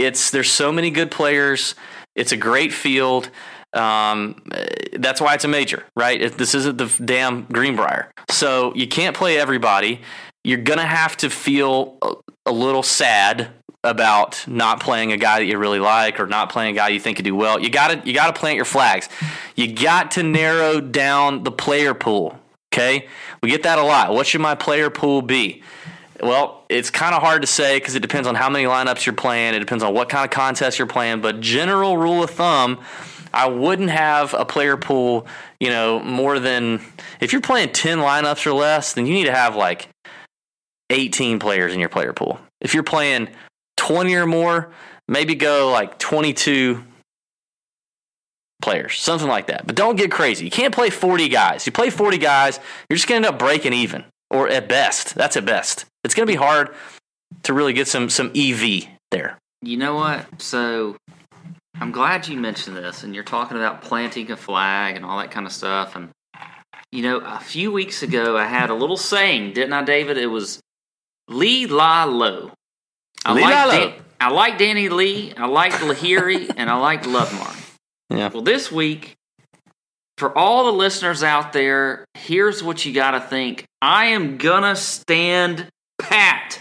It's there's so many good players. It's a great field. Um, uh, that's why it's a major, right? It, this isn't the damn Greenbrier. So you can't play everybody. You're gonna have to feel a, little sad about not playing a guy that you really like or not playing a guy you think could do well. You gotta you gotta plant your flags. You got to narrow down the player pool. Okay, we get that a lot. What should my player pool be? Well, it's kind of hard to say because it depends on how many lineups you're playing. It depends on what kind of contest you're playing. But general rule of thumb, I wouldn't have a player pool. You know, more than if you're playing ten lineups or less, then you need to have like 18 players in your player pool. If you're playing 20 or more, maybe go like 22 players, something like that. But don't get crazy. You can't play 40 guys. You play 40 guys, you're just going to end up breaking even, or at best. That's at best. It's going to be hard to really get some some EV there. You know what? So I'm glad you mentioned this, and you're talking about planting a flag and all that kind of stuff. And you know, a few weeks ago, I had a little saying, didn't I, David? It was "Lee La Low." I Lee like La Low. Dan- I like Danny Lee. I like Lahiri, and I like Lovemark. Yeah. Well, this week, for all the listeners out there, here's what you got to think. I am gonna stand pat.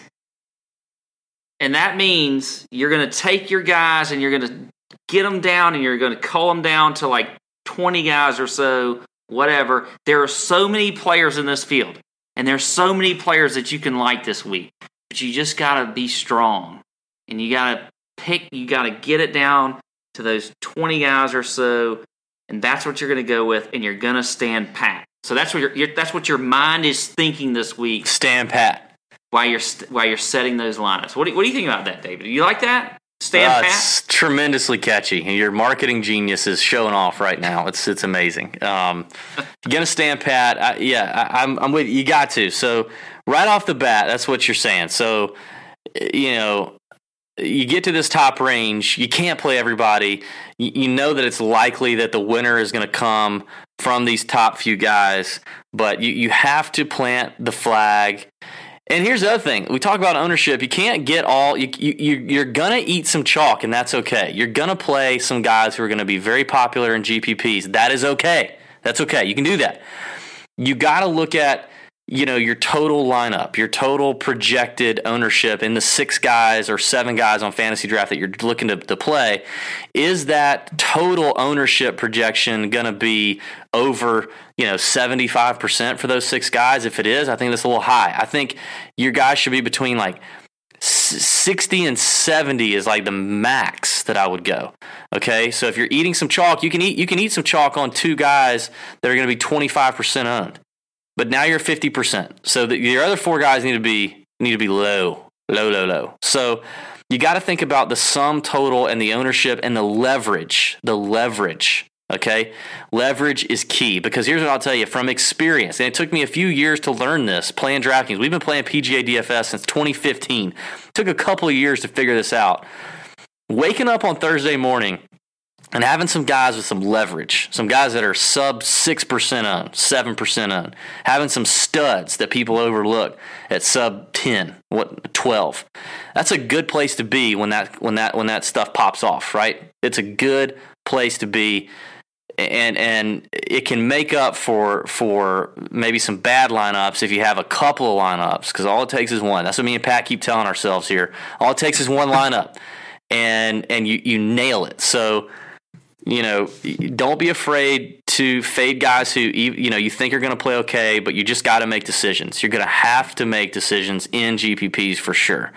And that means you're going to take your guys and you're going to get them down and you're going to cull them down to like 20 guys or so, whatever. There are so many players in this field, and there's so many players that you can like this week. But you just got to be strong. And you got to pick, you got to get it down to those 20 guys or so. And that's what you're going to go with, and you're going to stand pat. So that's what your, your that's what your mind is thinking this week Stand pat. while you're st- while you're setting those lineups. What do, what do you think about that, David? Do you like that? Stand Uh, it's tremendously catchy, and your marketing genius is showing off right now. It's it's amazing. Um, gonna stand pat. I, yeah, I, I'm I'm with you. You got to. So right off the bat, that's what you're saying. So you know, you get to this top range, you can't play everybody. You, you know that it's likely that the winner is going to come from these top few guys, but you, you have to plant the flag. And here's the other thing: we talk about ownership. You can't get all. You, you you're gonna eat some chalk, and that's okay. You're gonna play some guys who are gonna be very popular in GPPs. That is okay. That's okay. You can do that. You got to look at you know your total lineup, your total projected ownership in the six guys or seven guys on fantasy draft that you're looking to, to play, is that total ownership projection going to be over you know 75% for those six guys? If it is, I think that's a little high. I think your guys should be between like 60 and 70 is like the max that I would go. Okay? So if you're eating some chalk, you can eat you can eat some chalk on two guys that are going to be 25% owned. But now you're 50%. So the, your other four guys need to be need to be low, low, low, low. So you got to think about the sum total and the ownership and the leverage, the leverage. Okay. Leverage is key because here's what I'll tell you from experience. And it took me a few years to learn this playing DraftKings. We've been playing PGA DFS since 2015. It took a couple of years to figure this out. Waking up on Thursday morning and having some guys with some leverage, some guys that are sub 6% on, 7% on, having some studs that people overlook at sub 10, what 12. That's a good place to be when that when that when that stuff pops off, right? It's a good place to be and and it can make up for for maybe some bad lineups if you have a couple of lineups because all it takes is one. That's what me and Pat keep telling ourselves here. All it takes is one lineup, and and you you nail it. So you know, don't be afraid to fade guys who you know you think are going to play okay, but you just got to make decisions. You're going to have to make decisions in GPPs for sure.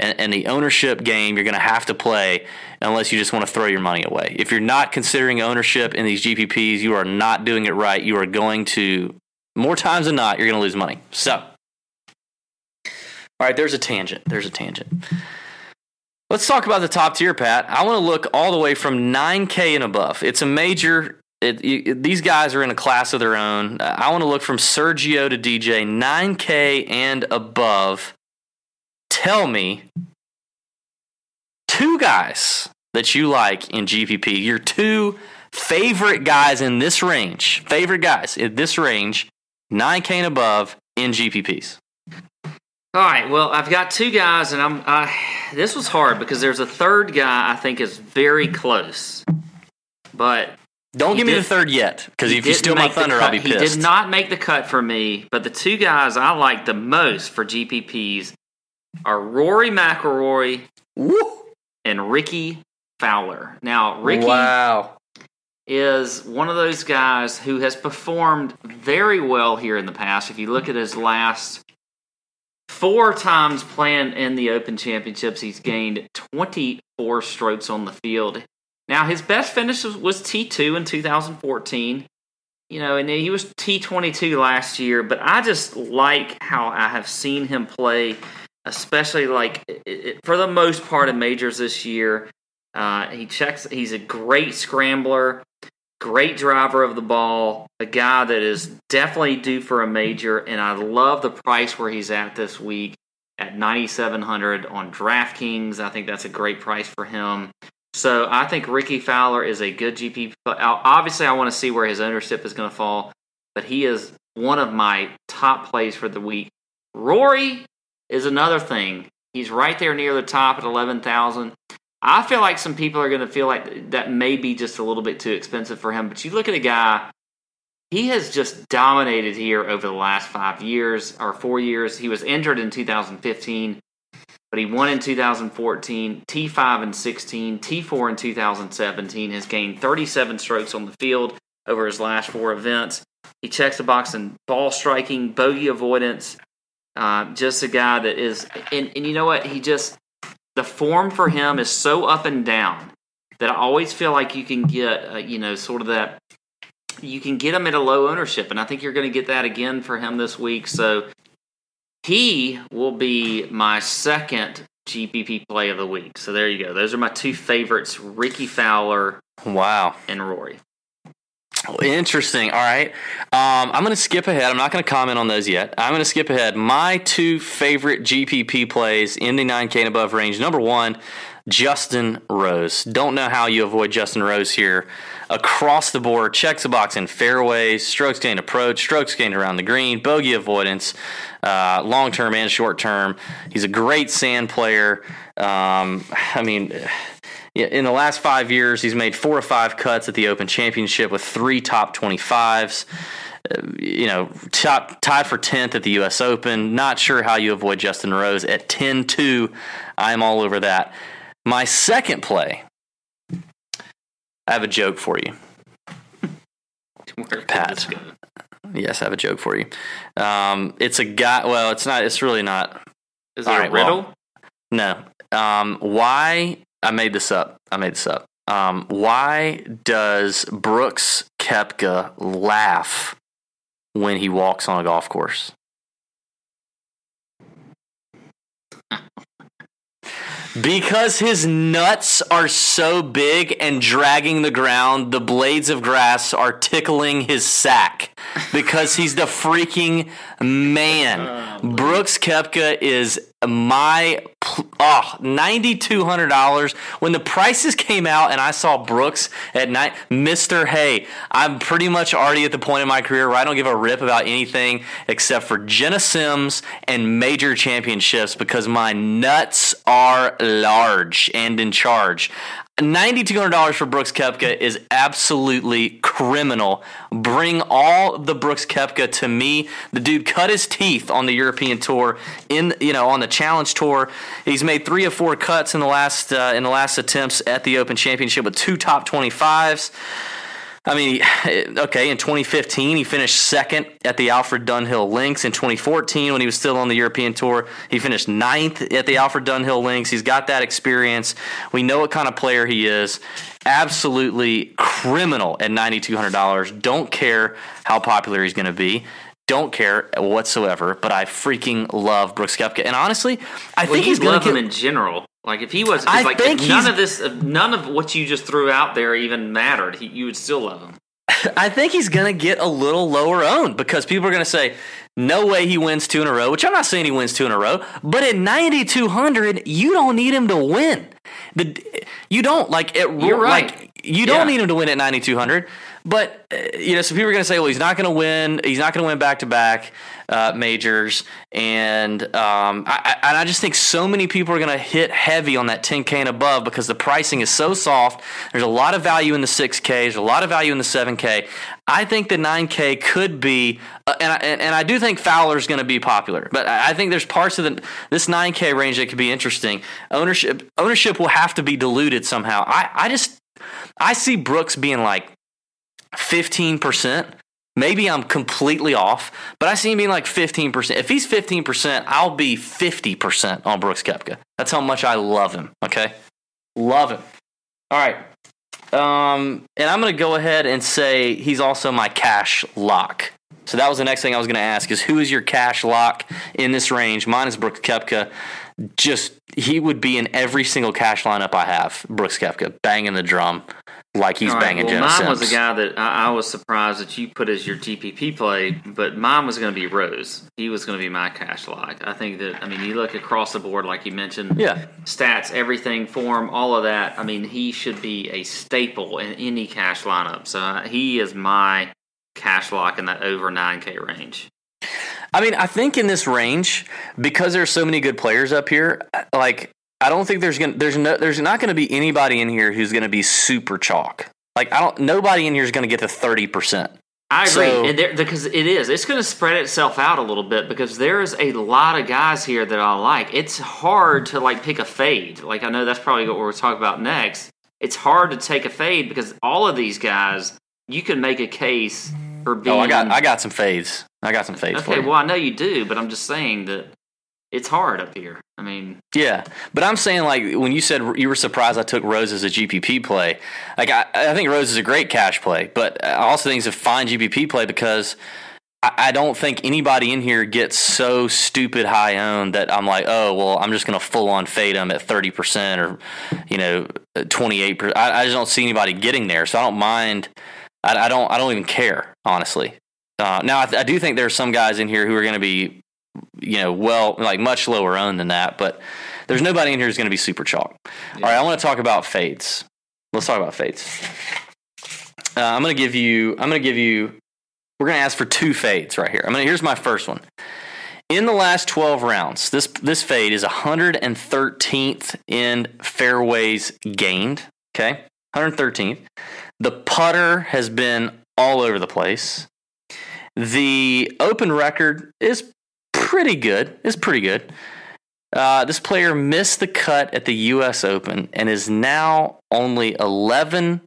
And, and the ownership game you're going to have to play unless you just want to throw your money away. If you're not considering ownership in these GPPs, you are not doing it right. You are going to more times than not you're going to lose money. So, all right, there's a tangent. There's a tangent. Let's talk about the top tier, Pat. I want to look all the way from 9K and above. It's a major. It, it, these guys are in a class of their own. Uh, I want to look from Sergio to DJ, 9K and above. Tell me two guys that you like in GPP. Your two favorite guys in this range. Favorite guys in this range, 9K and above in GPPs. All right. Well, I've got two guys, and I'm. I, this was hard because there's a third guy I think is very close, but don't give did, me the third yet because if you steal my thunder, I'll be pissed. He did not make the cut for me, but the two guys I like the most for GPPs are Rory McIlroy and Rickie Fowler. Now, Rickie wow. is one of those guys who has performed very well here in the past. If you look at his last four times playing in the Open Championships, he's gained 24 strokes on the field. Now, his best finish was T2 in 2014. You know, and he was T22 last year, but I just like how I have seen him play, especially like it, for the most part in majors this year. Uh, he checks, he's a great scrambler great driver of the ball, a guy that is definitely due for a major, and I love the price where he's at this week at 9700 on DraftKings. I think that's a great price for him. So I think Rickie Fowler is a good GP. Obviously, I want to see where his ownership is going to fall, but he is one of my top plays for the week. Rory is another thing. He's right there near the top at 11,000. I feel like some people are going to feel like that may be just a little bit too expensive for him. But you look at a guy, he has just dominated here over the last five years or four years. He was injured in 2015, but he won in 2014, T5 in 16, T4 in 2017, has gained 37 strokes on the field over his last four events. He checks the box in ball striking, bogey avoidance. Uh, just a guy that is, and, and you know what? He just the form for him is so up and down that I always feel like you can get, uh, you know, sort of that. You can get him at a low ownership, and I think you're going to get that again for him this week. So he will be my second GPP play of the week. So there you go. Those are my two favorites: Rickie Fowler, wow, and Rory. Interesting. All right. Um, I'm going to skip ahead. I'm not going to comment on those yet. I'm going to skip ahead. My two favorite GPP plays in the 9K and above range. Number one, Justin Rose. Don't know how you avoid Justin Rose here. Across the board, checks the box in fairways, strokes gained approach, strokes gained around the green, bogey avoidance, uh, long term and short term. He's a great sand player. Um, I mean, in the last five years, he's made four or five cuts at the Open Championship with three top 25s. uh, you know, top, tied for 10th at the U.S. Open. Not sure how you avoid Justin Rose at 10 2. I'm all over that. My second play, I have a joke for you. Pat. Yes, I have a joke for you. Um, it's a guy. Well, it's not. It's really not. Is All it right, a well, riddle? No. Um, why? I made this up. I made this up. Um, why does Brooks Koepka laugh when he walks on a golf course? Because his nuts are so big and dragging the ground, the blades of grass are tickling his sack. Because he's the freaking man. Brooks Koepka is my Ah, oh, $9,200. When the prices came out and I saw Brooks at night, Mr. Hey, I'm pretty much already at the point in my career where I don't give a rip about anything except for Jena Sims and major championships because my nuts are large and in charge. $9,200 for Brooks Koepka is absolutely criminal. Bring all the Brooks Koepka to me. The dude cut his teeth on the European tour in you know on the Challenge Tour. He's made 3 of 4 cuts in the last uh, in the last attempts at the Open Championship with two top 25s. I mean, okay, in 2015, he finished second at the Alfred Dunhill Links. In 2014, when he was still on the European Tour, he finished ninth at the Alfred Dunhill Links. He's got that experience. We know what kind of player he is. Absolutely criminal at $9,200. Don't care how popular he's going to be. Don't care whatsoever, but I freaking love Brooks Koepka. And honestly, I Well, think he's going love to him in general. Like if he was, I like think none of this, none of what you just threw out there even mattered, he, you would still love him. I think he's going to get a little lower owned because people are going to say, no way he wins two in a row, which I'm not saying he wins two in a row, but at 9,200, you don't need him to win. The, you don't like it. You're right. Like, you don't Yeah. need him to win at 9,200. But uh, you know, so people are going to say, well, he's not going to win. He's not going to win back to back majors, and um, I, and I just think so many people are going to hit heavy on that 10k and above because the pricing is so soft. There's a lot of value in the 6k. There's a lot of value in the 7k. I think the 9k could be, uh, and, I, and and I do think Fowler's going to be popular, but I I think there's parts of the this 9k range that could be interesting. Ownership ownership will have to be diluted somehow. I I just I see Brooks being like 15%. Maybe I'm completely off, but I see him being like 15%. If he's 15%, I'll be 50% on Brooks Koepka. That's how much I love him, okay? Love him. All right. Um, and I'm going to go ahead and say he's also my cash lock. So that was the next thing I was going to ask is who is your cash lock in this range? Mine is Brooks Koepka. Just he would be in every single cash lineup I have. Brooks Koepka banging the drum like he's right, banging well, Jenna mine was Sims. a guy that I, I was surprised that you put as your GPP play, but mine was going to be Rose. He was going to be my cash lock. I think that I mean you look across the board, like you mentioned, Yeah. stats, everything, form, all of that. I mean he should be a staple in any cash lineup. So uh, he is my cash lock in that over nine K range. I mean, I think in this range, because there's so many good players up here, like I don't think there's gonna there's no there's not gonna be anybody in here who's gonna be super chalk. Like I don't nobody in here is gonna get to thirty percent. I agree, So- and there, because it is. It's going to spread itself out a little bit because there is a lot of guys here that I like. It's hard to like pick a fade. Like I know that's probably what we're talking about next. It's hard to take a fade because all of these guys, you can make a case for being. Oh, I got I got some fades. I got some fades. okay, well I know you do, but I'm just saying that it's hard up here. I mean, Yeah, but I'm saying like when you said you were surprised I took Rose as a GPP play, like I, I think Rose is a great cash play, but I also think it's a fine GPP play because I, I don't think anybody in here gets so stupid high owned that I'm like, oh well, I'm just to full on fade them at thirty percent or you know twenty eight percent. I just don't see anybody getting there, so I don't mind. I, I don't. I don't even care honestly. Uh, now I, I do think there are some guys in here who are going to be you know, well, like much lower owned than that. But there's nobody in here who's going to be super chalk. All right, I want to talk about fades. Let's talk about fades. Uh, I'm going to give you. I'm going to give you. We're going to ask for two fades right here. I'm going to. Here's my first one. In the last 12 rounds, this this fade is 113th in fairways gained. Okay, 113th. The putter has been all over the place. The open record is pretty good. It's pretty good. Uh, this player missed the cut at the U.S. Open and is now only eleven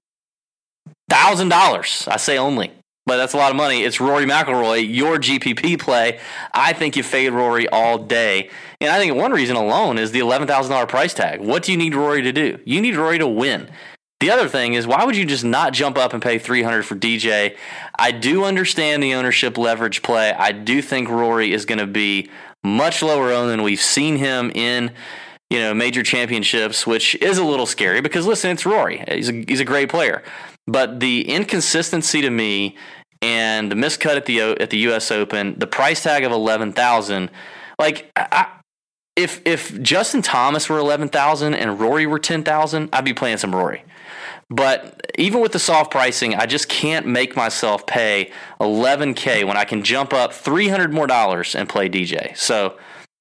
thousand dollars. I say only, but that's a lot of money. It's Rory McIlroy, your GPP play. I think you fade Rory all day, and I think one reason alone is the eleven thousand dollar price tag. What do you need Rory to do? You need Rory to win. The other thing is, why would you just not jump up and pay 300 for DJ? I do understand the ownership leverage play. I do think Rory is going to be much lower owned than we've seen him in, you know, major championships, which is a little scary because listen, it's Rory. He's a, he's a great player, but the inconsistency to me and the miscut at the at the U.S. Open, the price tag of 11,000, like. I, if if Justin Thomas were eleven thousand and Rory were ten thousand, I'd be playing some Rory. But even with the soft pricing, I just can't make myself pay 11K when I can jump up 300 more dollars and play DJ. So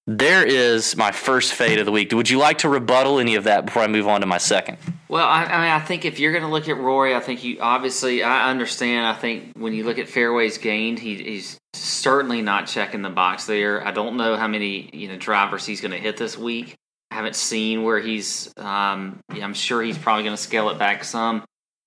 there is my first fade of the week. Would you like to rebuttal any of that before I move on to my second? Well, I, I mean, I think if you're going to look at Rory, I think you obviously, I understand. I think when you look at fairways gained, he, he's certainly not checking the box there. I don't know how many you know drivers he's going to hit this week haven't seen where he's. Um, yeah, I'm sure he's probably going to scale it back some.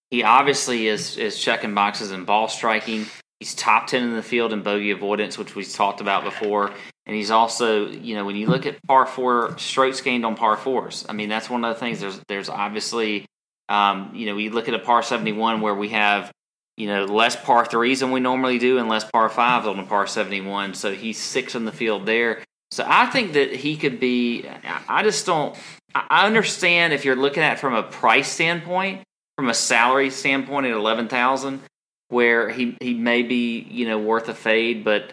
He obviously is is checking boxes in ball striking. He's top ten in the field in bogey avoidance, which we've talked about before. And he's also, you know, when you look at par four strokes gained on par fours, I mean that's one of the things. There's there's obviously, um, you know, we look at a par seventy one where we have you know, less par threes than we normally do and less par fives on a par 71. So he's six in the field there. So I think that he could be. I just don't. I understand if you're looking at from a price standpoint, from a salary standpoint at eleven thousand, where he he may be you know worth a fade, but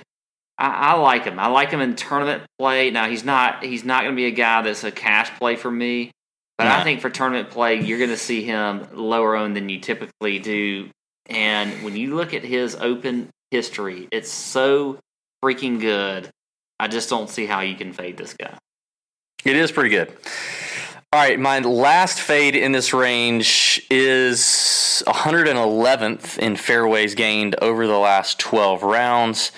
I, I like him. I like him in tournament play. Now he's not he's not going to be a guy that's a cash play for me, but yeah. I think for tournament play you're going to see him lower owned than you typically do. And when you look at his open history, it's so freaking good I just don't see how you can fade this guy. It is pretty good. All right, my last fade in this range is 111th in fairways gained over the last 12 rounds.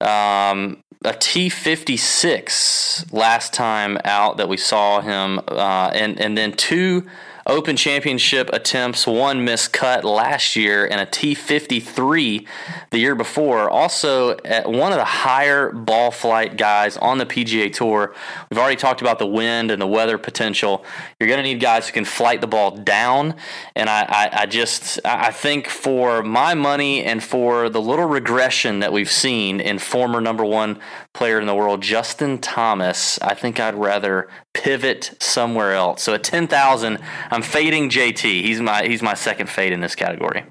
Um, a T56 last time out that we saw him, uh, and and then two Open Championship attempts, one missed cut last year, and a T53 the year before. Also, at one of the higher ball flight guys on the PGA Tour. We've already talked about the wind and the weather potential. You're going to need guys who can flight the ball down, and I, I, I just I think for my money and for the little regression that we've seen in former number one player in the world, Justin Thomas, I think I'd rather pivot somewhere else. So at ten thousand, I'm fading JT. He's my he's my second fade in this category.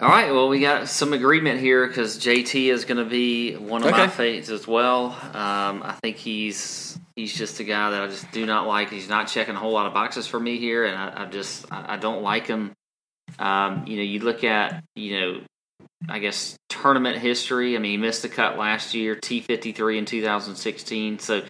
All right. Well, we got some agreement here because JT is going to be one of okay. my fades as well. Um, I think he's he's just a guy that I just do not like. He's not checking a whole lot of boxes for me here, and I, I just I, I, don't like him. Um, you know, you look at you know, I guess tournament history. I mean, he missed the cut last year, T fifty three in two thousand sixteen. So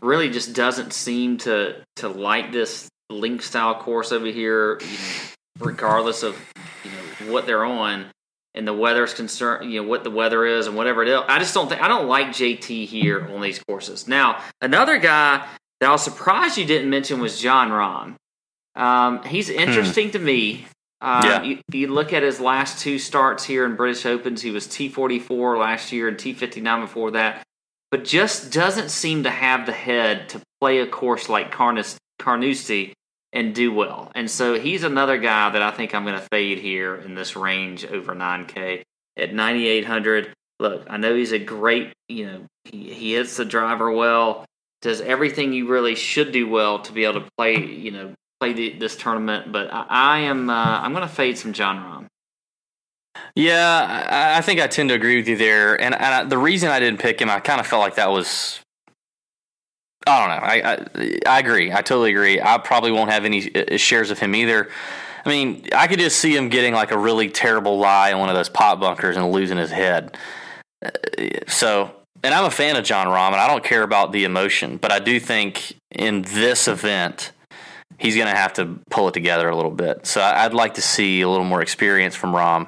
really just doesn't seem to to like this link style course over here, you know, regardless of you know what they're on and the weather is concerned, you know what the weather is and whatever it is. I just don't think I don't like JT here on these courses. Now another guy that I was surprised you didn't mention was Jon Rahm. Um, he's hmm. interesting hmm. to me. Um, yeah. you, you, look at his last two starts here in British Opens. He was T44 last year and T59 before that but just doesn't seem to have the head to play a course like Carnoustie, Carnoustie and do well. And so he's another guy that I think I'm going to fade here in this range over 9K at 9,800. Look, I know he's a great, you know, he, he hits the driver well, does everything you really should do well to be able to play, you know, play the, this tournament. But I, I am, uh, I'm going to fade some Jon Rahm. Yeah, I, I think I tend to agree with you there. And, and I, the reason I didn't pick him, I kind of felt like that was I don't know. I, I, agree. I totally agree. I probably won't have any uh, shares of him either. I mean, I could just see him getting like a really terrible lie in one of those pot bunkers and losing his head. Uh, so, and I'm a fan of Jon Rahm, and I don't care about the emotion, but I do think in this event he's going to have to pull it together a little bit. So I'd like to see a little more experience from Rahm.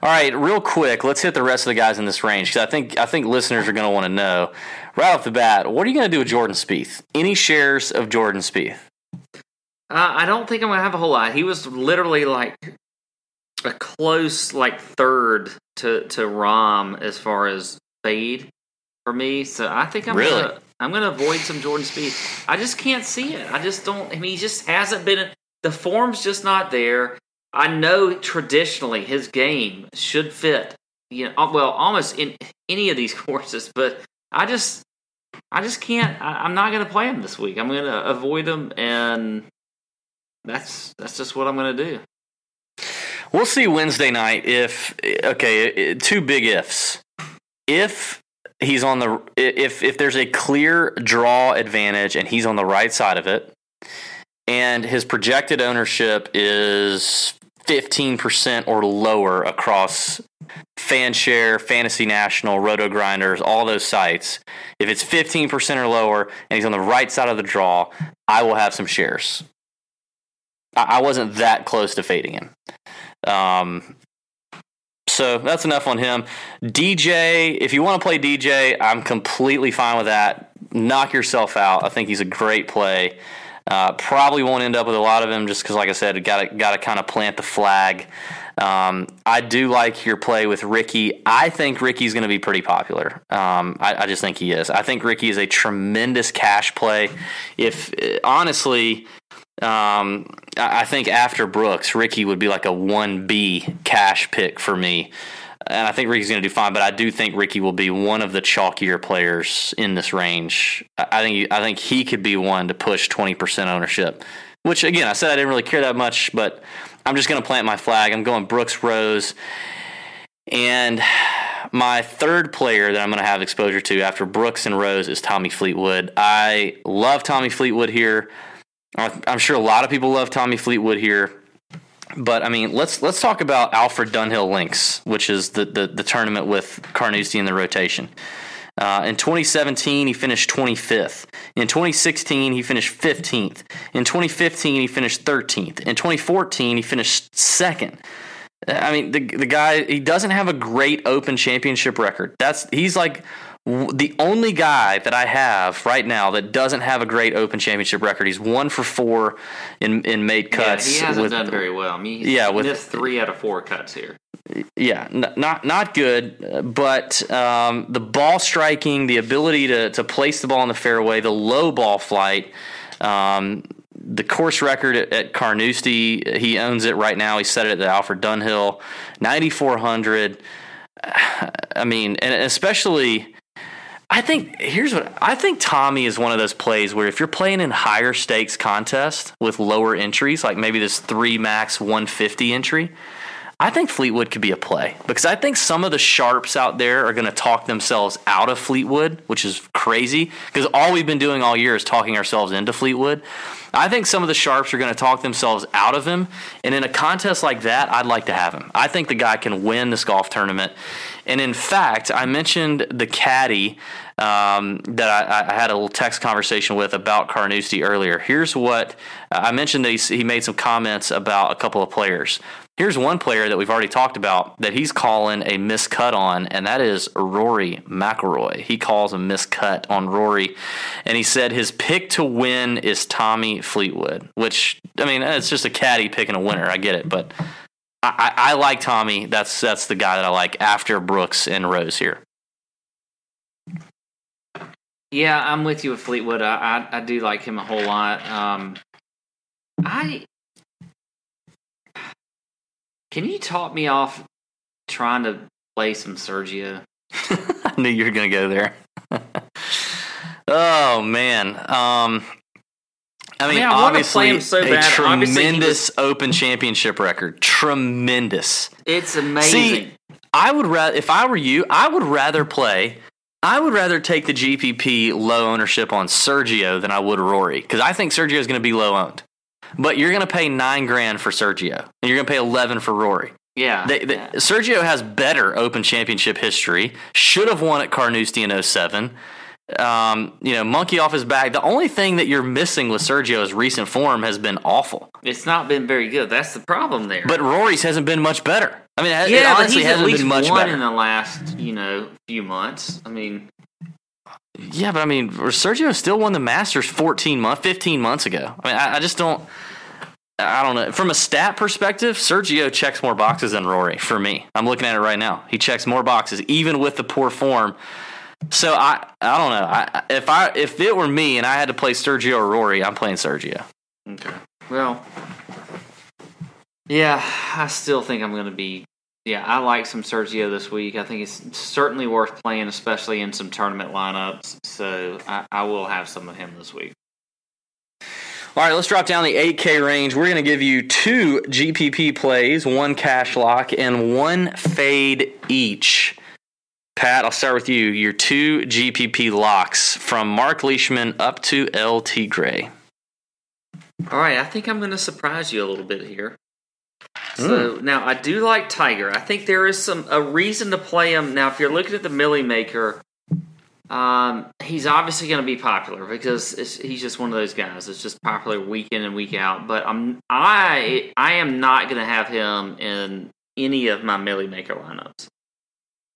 All right, real quick, let's hit the rest of the guys in this range because I think I think listeners are going to want to know right off the bat. What are you going to do with Jordan Spieth? Any shares of Jordan Spieth? Uh, I don't think I'm gonna have a whole lot. He was literally like a close, like third to to Rahm as far as fade for me. So I think I'm Really? gonna I'm gonna avoid some Jordan Spieth. I just can't see it. I just don't. I mean, he just hasn't been. The form's just not there. I know traditionally his game should fit. You know, uh, well, almost in any of these courses, but I just. I just can't. I, I'm not going to play him this week. I'm going to avoid him, and that's that's just what I'm going to do. We'll see Wednesday night if okay, uh, two big ifs. If he's on the if if there's a clear draw advantage and he's on the right side of it and his projected ownership is 15% or lower across fanshare, fantasy national, RotoGrinders, all those sites. If it's 15% or lower and he's on the right side of the draw, I will have some shares. I I wasn't that close to fading him. Um, so that's enough on him. DJ, if you want to play DJ, I'm completely fine with that. Knock yourself out. I think he's a great play. Uh, probably won't end up with a lot of him just because, like I said, got got to kind of plant the flag. Um, I do like your play with Rickie. I think Rickie's going to be pretty popular. Um, I, I just think he is. I think Rickie is a tremendous cash play. If honestly, um, I think after Brooks, Rickie would be like a one B cash pick for me, and I think Rickie's going to do fine. But I do think Rickie will be one of the chalkier players in this range. I I think I think he could be one to push twenty percent ownership. Which again, I said I didn't really care that much, but I'm just going to plant my flag. I'm going Brooks Rose, and my third player that I'm going to have exposure to after Brooks and Rose is Tommy Fleetwood. I love Tommy Fleetwood here. I'm sure a lot of people love Tommy Fleetwood here. But I mean, let's let's talk about Alfred Dunhill Links, which is the, the, the tournament with Carnoustie in the rotation. Uh, in 2017, he finished 25th. In 2016, he finished 15th. In 2015, he finished 13th. In 2014, he finished second. I mean, the the guy he doesn't have a great Open Championship record. That's he's like the only guy that I have right now that doesn't have a great Open Championship record. He's one for four in in made cuts. yeah, he hasn't with- done very well. I mean, he's Yeah, with- missed three out of four cuts here. yeah, n- not not good, but um, the ball striking, the ability to to place the ball in the fairway, the low ball flight, um, the course record at, at Carnoustie, he owns it right now. He set it at the Alfred Dunhill, ninety four hundred. I mean, and especially. I think here's what I think Tommy is one of those plays where if you're playing in higher stakes contest with lower entries, like maybe this three max 150 entry, I think Fleetwood could be a play because I think some of the sharps out there are going to talk themselves out of Fleetwood, which is crazy because all we've been doing all year is talking ourselves into Fleetwood. I think some of the sharps are going to talk themselves out of him, and in a contest like that, I'd like to have him. I think the guy can win this golf tournament, and in fact, I mentioned the caddy um, that I, I had a little text conversation with about Carnoustie earlier. Here's what I mentioned that he, he made some comments about a couple of players. Here's one player that we've already talked about that he's calling a miscut on, and that is Rory McIlroy. He calls a miscut on Rory, and he said his pick to win is Tommy Fleetwood. Which I mean, it's just a caddy picking a winner. I get it, but I, I, like Tommy. That's that's the guy that I like after Brooks and Rose here. Yeah, I'm with you with Fleetwood. I I, I do like him a whole lot. Um, I can you talk me off trying to play some Sergio? I knew you were going to go there. oh man. Um, I mean, mean, I wanna obviously, play him so a bad. Obviously, he tremendous Open Championship record. Tremendous. It's amazing. See, I would rather, if I were you, I would rather play. I would rather take the GPP low ownership on Sergio than I would Rory because I think Sergio is going to be low owned. But you're going to pay nine grand for Sergio, and you're going to pay eleven for Rory. yeah, They, they, yeah. Sergio has better Open Championship history. Should have won at Carnoustie in 07. Um, you know, monkey off his back. The only thing that you're missing with Sergio's recent form has been awful. it's not been very good. That's the problem there. But Rory's hasn't been much better. I mean, it Yeah, but honestly hasn't been much better. in the last you know few months. I mean, Yeah, but I mean, Sergio still won the Masters 14 months, 15 months ago. I mean, I, I just don't. I don't know. From a stat perspective, Sergio checks more boxes than Rory for me. I'm looking at it right now. He checks more boxes, even with the poor form. So I, I don't know. I, if I, if it were me and I had to play Sergio or Rory, I'm playing Sergio. okay. Well, yeah, I still think I'm going to be. Yeah, I like some Sergio this week. I think it's certainly worth playing, especially in some tournament lineups. So I, I will have some of him this week. All right, let's drop down the 8K range. We're going to give you two GPP plays, one cash lock, and one fade each. Pat, I'll start with you. Your two GPP locks from Mark Leishman up to LT Gray. All right, I think I'm going to surprise you a little bit here. So now I do like Tiger. I think there is some a reason to play him. Now, if you're looking at the Milly Maker, um, he's obviously going to be popular because he's just one of those guys. It's just popular week in and week out. But I'm I I am not going to have him in any of my Milly Maker lineups.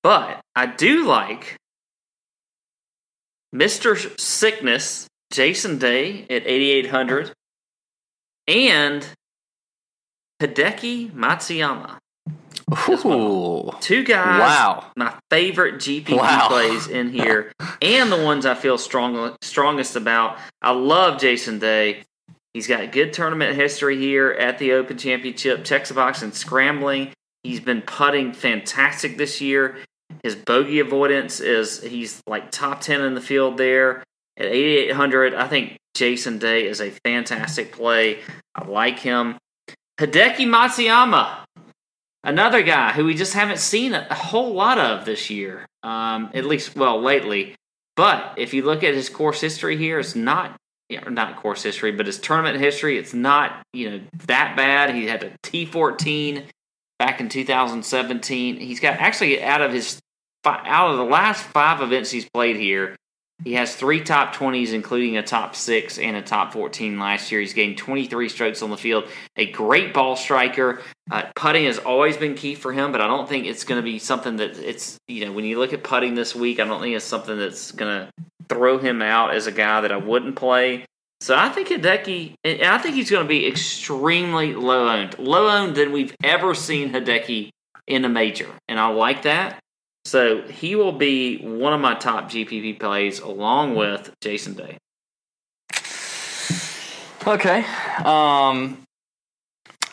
But I do like Mr. Sickness, Jason Day at 8,800, and Hideki Matsuyama. Ooh. Two guys, Wow. my favorite GPP Wow. plays in here, and the ones I feel strong, strongest about. I love Jason Day. He's got good tournament history here at the Open Championship. Checks the box in scrambling. He's been putting fantastic this year. His bogey avoidance is he's like top ten in the field there at 8800. I think Jason Day is a fantastic play. I like him. Hideki Matsuyama, another guy who we just haven't seen a, whole lot of this year, um, at least well lately. But if you look at his course history here, it's not not course history, but his tournament history. It's not you know that bad. He had a T fourteen back in 2017. He's got actually out of his out of the last five events he's played here, he has three top 20s, including a top six and a top 14 last year. He's gained 23 strokes on the field. A great ball striker. Uh, putting has always been key for him, but I don't think it's going to be something that it's, you know, when you look at putting this week, I don't think it's something that's going to throw him out as a guy that I wouldn't play. So I think Hideki, and I think he's going to be extremely low owned, low owned than we've ever seen Hideki in a major, and I like that. So he will be one of my top GPP plays, along with Jason Day. Okay. Um,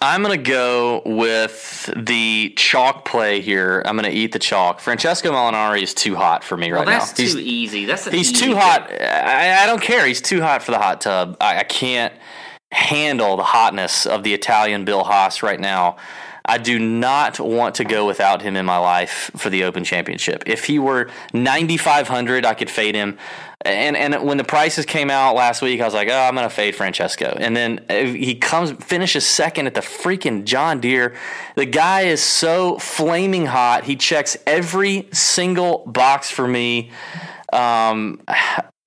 I'm going to go with the chalk play here. I'm going to eat the chalk. Francesco Molinari is too hot for me Well, right that's now. He's- too easy. That's He's easy too hot. I, I don't care. He's too hot for the hot tub. I, I can't handle the hotness of the Italian Bill Haas right now. I do not want to go without him in my life for the Open Championship. If he were 9,500, I could fade him. And and when the prices came out last week, I was like, oh, I'm going to fade Francesco. And then uh, he comes, finishes second at the freaking John Deere. The guy is so flaming hot. He checks every single box for me. Um,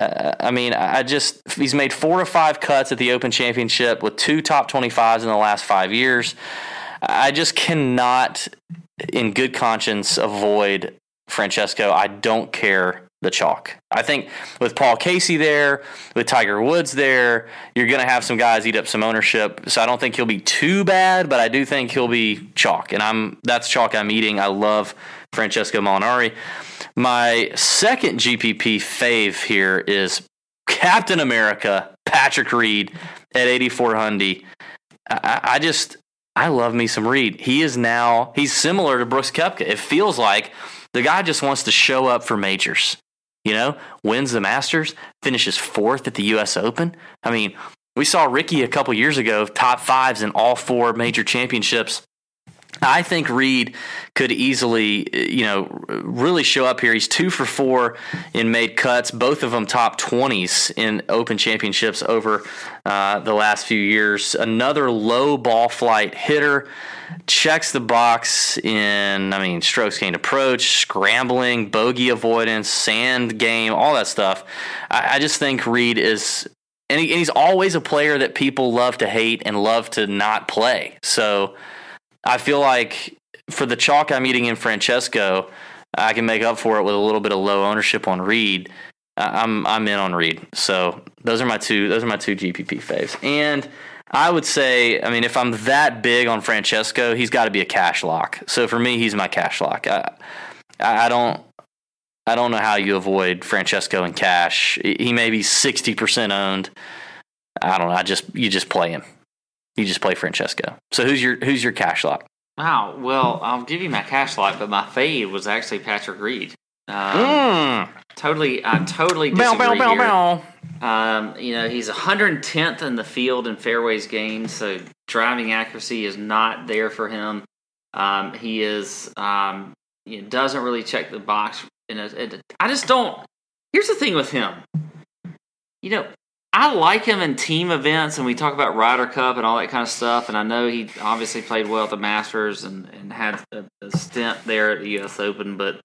I mean, I just he's made four or five cuts at the Open Championship with two top 25s in the last five years. I just cannot, in good conscience, avoid Francesco. I don't care the chalk. I think with Paul Casey there, with Tiger Woods there, you're going to have some guys eat up some ownership. So I don't think he'll be too bad, but I do think he'll be chalk, and I'm that's chalk I'm eating. I love Francesco Molinari. My second GPP fave here is Captain America, Patrick Reed at 8400. I, I just I love me some Reed. He is now he's similar to Brooks Koepka. It feels like the guy just wants to show up for majors. You know, wins the Masters, finishes fourth at the U.S. Open. I mean, we saw Rickie a couple years ago, top fives in all four major championships. I think Reed could easily, you know, really show up here. He's two for four in made cuts, both of them top 20s in Open Championships over uh, the last few years. Another low ball flight hitter, checks the box in, I mean, strokes gained approach, scrambling, bogey avoidance, sand game, all that stuff. I, I just think Reed is and, he, and he's always a player that people love to hate and love to not play. So I feel like for the chalk I'm eating in Francesco, I can make up for it with a little bit of low ownership on Reed. I'm I'm in on Reed. So those are my two those are my two GPP faves. And I would say, I mean, if I'm that big on Francesco, he's got to be a cash lock. So for me, he's my cash lock. I I don't I don't know how you avoid Francesco in cash. He may be sixty percent owned. I don't know. I just you just play him. You just play Francesco. So who's your who's your cash lock? Wow. Well, I'll give you my cash lock, but my fade was actually Patrick Reed. Um, Mm. Totally, I totally disagree bow, bow, here. bow. Um, you know, he's 110th in the field in fairways gained, so driving accuracy is not there for him. Um, he is um, you know, doesn't really check the box. In a, in a, I just don't. Here's the thing with him. You know, I like him in team events, and we talk about Ryder Cup and all that kind of stuff. And I know he obviously played well at the Masters and, and had a, a stint there at the U.S. Open, but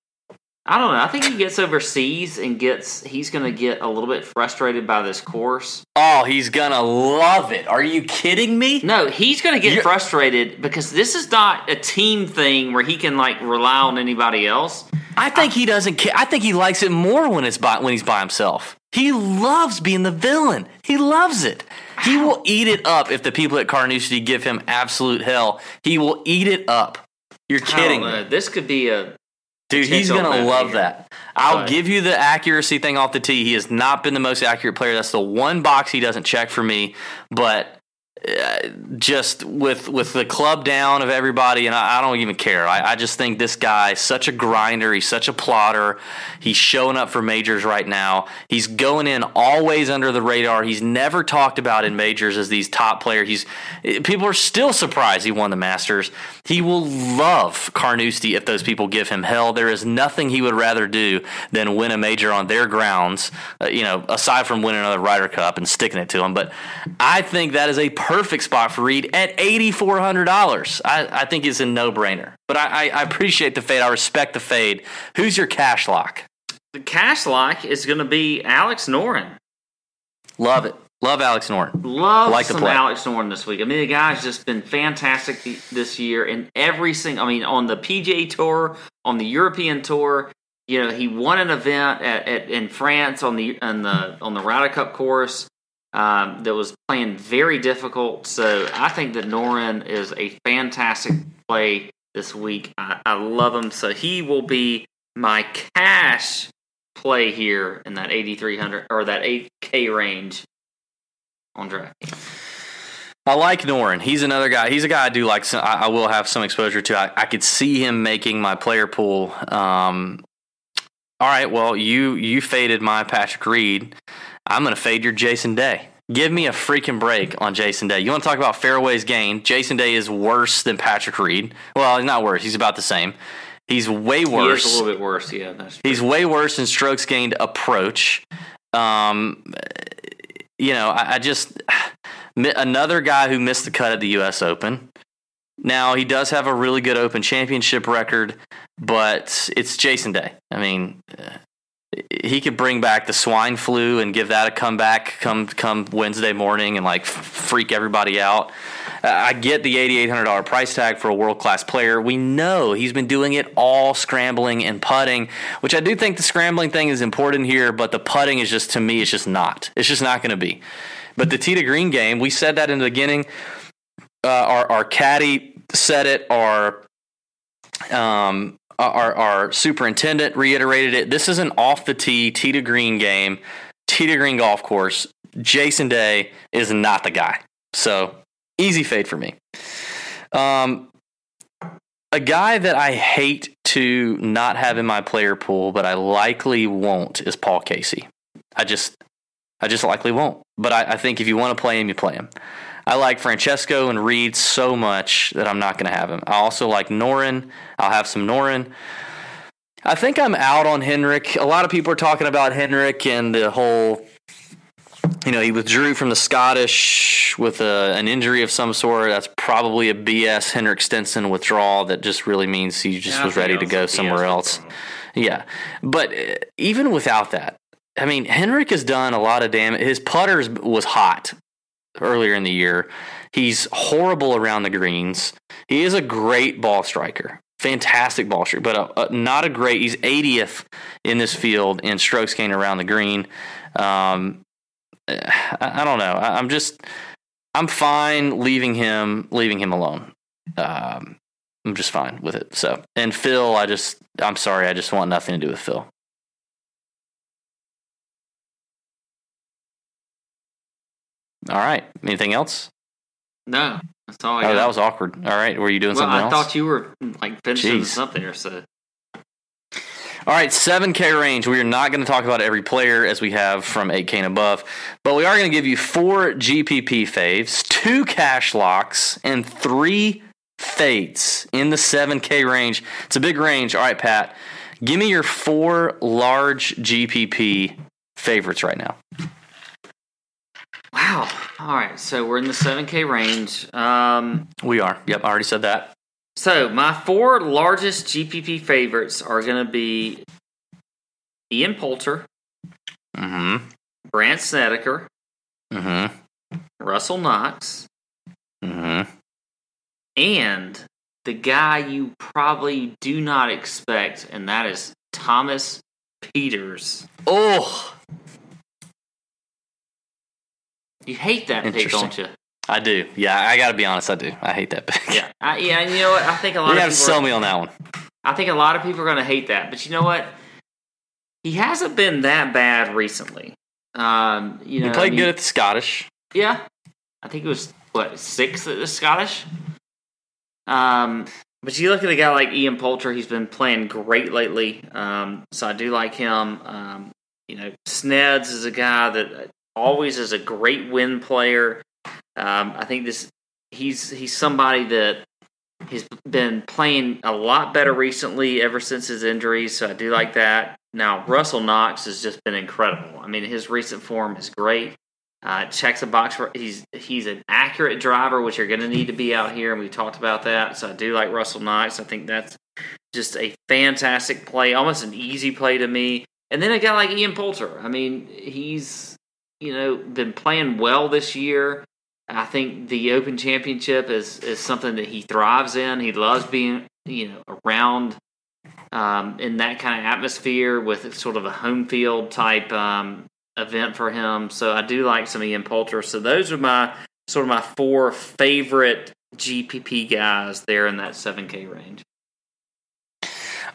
I don't know. I think he gets overseas and gets he's going to get a little bit frustrated by this course. Oh, he's gonna love it. Are you kidding me? No, he's going to get You're- frustrated because this is not a team thing where he can like rely on anybody else. I think he doesn't care. I think he likes it more when it's by when he's by himself. He loves being the villain. He loves it. He will eat it up if the people at Carnoustie give him absolute hell. He will eat it up. You're I kidding. This could be a Dude, he's gonna love figure. that. I'll But- give you the accuracy thing off the tee. He has not been the most accurate player. That's the one box he doesn't check for me. But just with with the club down of everybody, and I, I don't even care. I, I just think this guy is such a grinder. He's such a plotter. He's showing up for majors right now. He's going in always under the radar. He's never talked about in majors as these top player. He's people are still surprised he won the Masters. He will love Carnoustie if those people give him hell. There is nothing he would rather do than win a major on their grounds. Uh, you know, aside from winning another Ryder Cup and sticking it to him. But I think that is a perfect spot for Reed at eighty four hundred dollars. I, I think it's a no brainer. But I, I, I appreciate the fade. I respect the fade. Who's your cash lock? the cash lock is going to be Alex Noren. Love it. Love Alex Noren. Love Like the some. Alex Noren this week. I mean, the guy's just been fantastic th- this year in every single. I mean, on the PGA Tour, on the European Tour. You know, he won an event at, at in France on the on the on the Ryder Cup course um, that was playing very difficult. So I think that Noren is a fantastic play this week. I, I love him. So he will be my cash play here in that 8300 or that 8k range on DraftKings. I like Noren. He's another guy. He's a guy I do like. Some, I, I will have some exposure to. I, I could see him making my player pool. Um, all right. Well, you you faded my Patrick Reed. I'm going to fade your Jason Day. Give me a freaking break on Jason Day. You want to talk about fairways gained? Jason Day is worse than Patrick Reed. Well, he's not worse. He's about the same. He's way worse. He a little bit worse. Yeah, that's He's way worse in strokes gained approach. Um, you know, I, I just another guy who missed the cut at the U.S. Open. Now he does have a really good Open Championship record, but it's Jason Day. I mean, he could bring back the swine flu and give that a comeback come come Wednesday morning and like freak everybody out. I get the eighty-eight hundred dollar price tag for a world class player. We know he's been doing it all scrambling and putting, which I do think the scrambling thing is important here, but the putting is just to me, it's just not. It's just not going to be. But the to green game, we said that in the beginning. Uh, our our caddy said it. Our um, our, our superintendent reiterated it. This is an off the tee, tee to green game, tee to green golf course. Jason Day is not the guy. So easy fade for me. Um, a guy that I hate to not have in my player pool, but I likely won't, is Paul Casey. I just, I just likely won't. But I, I think if you want to play him, you play him. I like Francesco and Reed so much that I'm not going to have him. I also like Noren. I'll have some Noren. I think I'm out on Henrik. A lot of people are talking about Henrik and the whole, you know, he withdrew from the Scottish with a, an injury of some sort. That's probably a BS Henrik Stenson withdrawal that just really means he just Yeah, was ready to go somewhere BS else. Yeah, but uh, even without that, I mean, Henrik has done a lot of damage. His putters was hot earlier in the year. He's horrible around the greens. He is a great ball striker. fantastic ball striker, but a, a, not a great. He's 80th in this field in strokes gained around the green. Um, I, I, don't know. I, am just I'm fine leaving him leaving him alone. Um, I'm just fine with it. So, and Phil, I just I'm sorry, I just want nothing to do with Phil. All right. Anything else? No, that's all I oh, got. that was awkward. All right. Were you doing well, something I else? thought you were like finishing Jeez. this up there. So All right, 7K range. We are not going to talk about every player as we have from 8K and above, but we are going to give you four GPP faves, two cash locks, and three fades in the 7K range. It's a big range. All right, Pat, give me your four large GPP favorites right now. Wow. All right, so we're in the seven K range. Um, We are. Yep, I already said that. so my four largest GPP favorites are going to be Ian Poulter, Mm Brandt Snedeker, hmm. Mm hmm. Russell Knox, Mm hmm. and the guy you probably do not expect, and that is Thomas Pieters. Oh, You hate that pick, don't you? I do. Yeah, I got to be honest. I do. I hate that pick. Yeah, I, yeah. And you know what? I think a lot You of have to people sell are- me on that one. I think a lot of people are going to hate that, but you know what? He hasn't been that bad recently. Um, you know, He played I mean, good at the Scottish. Yeah, I think it was what sixth at the Scottish. Um, but you look at a guy like Ian Poulter; he's been playing great lately. Um, so I do like him. Um, you know, Sneds is a guy that always is a great win player. Um, I think this he's he's somebody that he's been playing a lot better recently ever since his injuries. So I do like that. Now Russell Knox has just been incredible. I mean, his recent form is great. Uh, checks a box for he's he's an accurate driver, which you're going to need to be out here, and we talked about that. So I do like Russell Knox. I think that's just a fantastic play, almost an easy play to me. And then a guy like Ian Poulter. I mean, he's you know been playing well this year. I think the Open Championship is is something that he thrives in. He loves being you know around um, in that kind of atmosphere with sort of a home field type um, event for him. So I do like some of Ian Poulter. So those are my sort of my four favorite GPP guys there in that 7K range.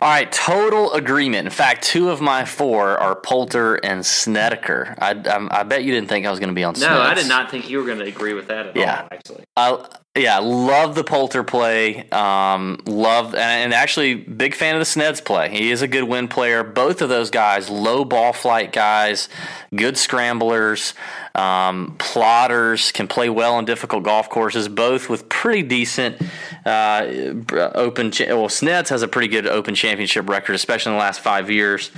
All right, total agreement. In fact, two of my four are Poulter and Snedeker. I, I, I bet you didn't think I was going to be on. No, I did not think you were going to agree with that at Yeah. all. Actually, I, yeah, love the Poulter play. Um, love and, and actually big fan of the Sneds play. He is a good win player. Both of those guys, low ball flight guys, good scramblers, um, plotters, can play well on difficult golf courses. Both with pretty decent uh, open. Cha- well, Sneds has a pretty good Open Championship record, especially in the last five years.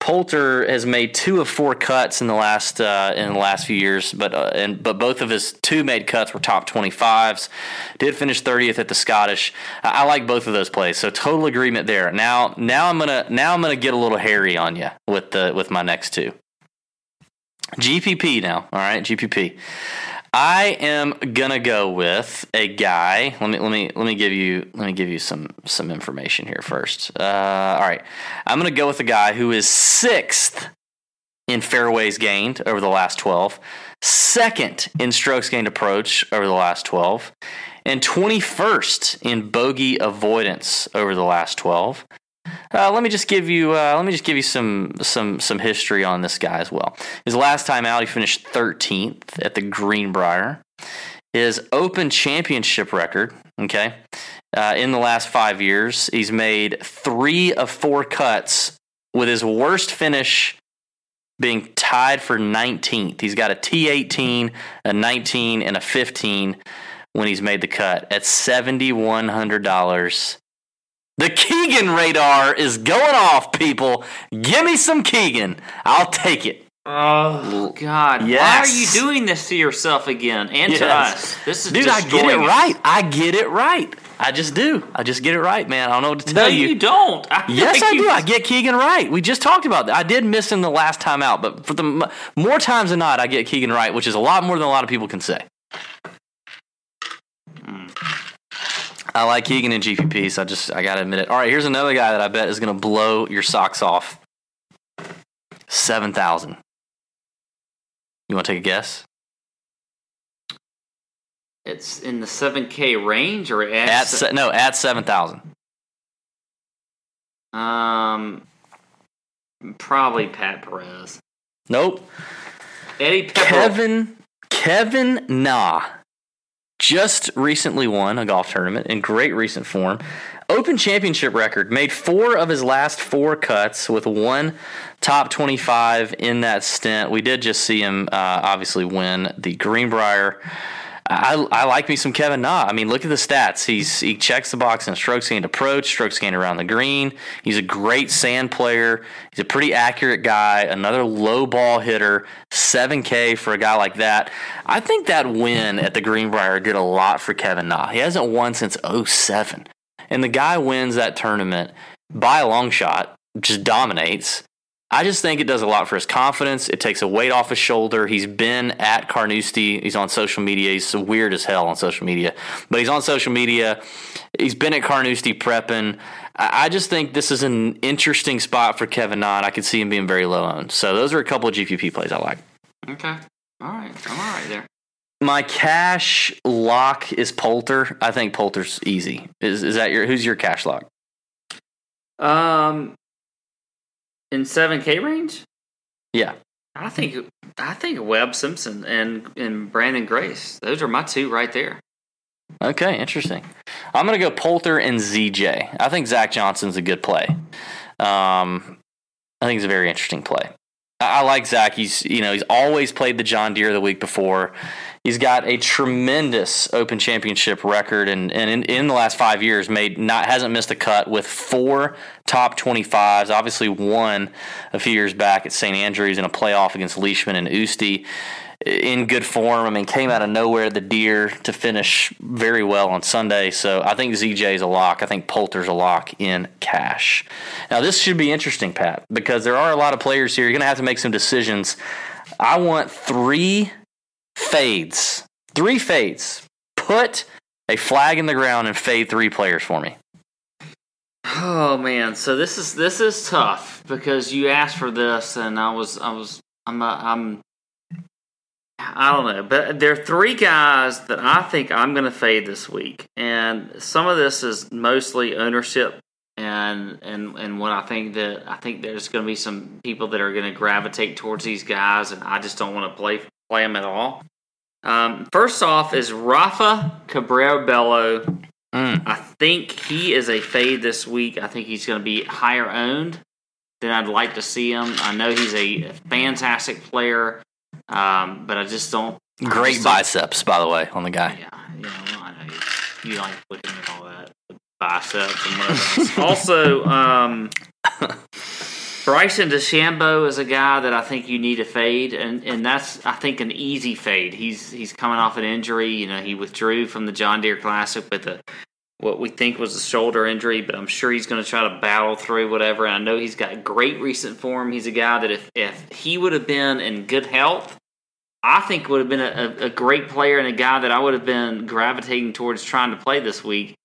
Poulter has made two of four cuts in the last uh, in the last few years, but uh, and but both of his two made cuts were top twenty fives. Did finish thirtieth at the Scottish. I, I like both of those plays, so total agreement there. Now now I'm gonna now I'm gonna get a little hairy on you with the with my next two. GPP now, all right, GPP. I am gonna go with a guy. Let me let me let me give you let me give you some some information here first. Uh, all right, I'm gonna go with a guy who is sixth in fairways gained over the last 12, second in strokes gained approach over the last 12, and 21st in bogey avoidance over the last 12. Uh, let me just give you uh, let me just give you some some some history on this guy as well. His last time out, he finished 13th at the Greenbrier. His Open Championship record, okay, uh, in the last five years, he's made three of four cuts, with his worst finish being tied for 19th. He's got a T18, a 19, and a 15 when he's made the cut at $7,100. The Keegan radar is going off, people. Give me some Keegan. I'll take it. oh God, why are you doing this to yourself again and to us? This is Dude, I get it right. I get it right. I just do. I just get it right, man. I don't know what to tell you. No, tell you, don't. I Yes, I you- do. I get Keegan right. We just talked about that. I did miss him the last time out, but for the more times than not, I get Keegan right, which is a lot more than a lot of people can say. I like Keegan and GPP, so I just I gotta admit it. All right, here's another guy that I bet is gonna blow your socks off. Seven thousand. You want to take a guess? It's in the seven K range or at, At se- no, at seven thousand. um probably Pat Perez. Nope. Eddie Pepper. Kevin Kevin Na just recently won a golf tournament in great recent form. Open championship record, made four of his last four cuts with one top 25 in that stint. We did just see him uh, obviously win the Greenbrier. I, I like me some Kevin Na. I mean, look at the stats. He's he checks the box in strokes gained approach, strokes gained around the green. He's a great sand player. He's a pretty accurate guy. Another low ball hitter. 7K for a guy like that. I think that win at the Greenbrier did a lot for Kevin Na. He hasn't won since 07. And the guy wins that tournament by a long shot, just dominates. I just think it does a lot for his confidence. It takes a weight off his shoulder. He's been at Carnoustie. He's on social media. He's weird as hell on social media, but he's on social media. He's been at Carnoustie prepping. I just think this is an interesting spot for Kevin Na. I could see him being very low owned. So those are a couple of GPP plays I like. Okay. All right. I'm all right there. My cash lock is Poulter. I think Poulter's easy. Is is that your who's your cash lock? Um in seven K range? Yeah. I think I think Webb Simpson and and Branden Grace. Those are my two right there. Okay, interesting. I'm going to go Poulter and ZJ. I think Zach Johnson's a good play. Um, I think it's a very interesting play. I, I like Zach. He's you know he's always played the John Deere the week before. He's got a tremendous Open Championship record, and, and in, in the last five years, made not hasn't missed a cut with four top twenty fives. Obviously, one a few years back at St Andrews in a playoff against Leishman and Oosty in good form. I mean, came out of nowhere the deer to finish very well on Sunday. So I think ZJ is a lock. I think Poulter's a lock in cash. Now this should be interesting, Pat, because there are a lot of players here. You're going to have to make some decisions. I want three fades. Three fades. Put a flag in the ground and fade three players for me. Oh man, so this is this is tough because you asked for this, and I was I was I'm uh, I'm I don't know, but there are three guys that I think I'm going to fade this week, and some of this is mostly ownership, and and and what I think that I think there's going to be some people that are going to gravitate towards these guys, and I just don't want to play play them at all. Um, first off is Rafa Cabrera Bello. Mm. I think he is a fade this week. I think he's going to be higher owned than I'd like to see him. I know he's a fantastic player, um, but I just don't. Great just don't- biceps, by the way, on the guy. Yeah, yeah, well, I know you, you like looking at all that biceps and whatever. also, um, Bryson DeChambeau is a guy that I think you need to fade, and, and that's I think an easy fade. He's he's coming off an injury. You know, he withdrew from the John Deere Classic with a what we think was a shoulder injury, but I'm sure he's going to try to battle through whatever. And I know he's got great recent form. He's a guy that if if he would have been in good health, I think would have been a, a great player and a guy that I would have been gravitating towards trying to play this week.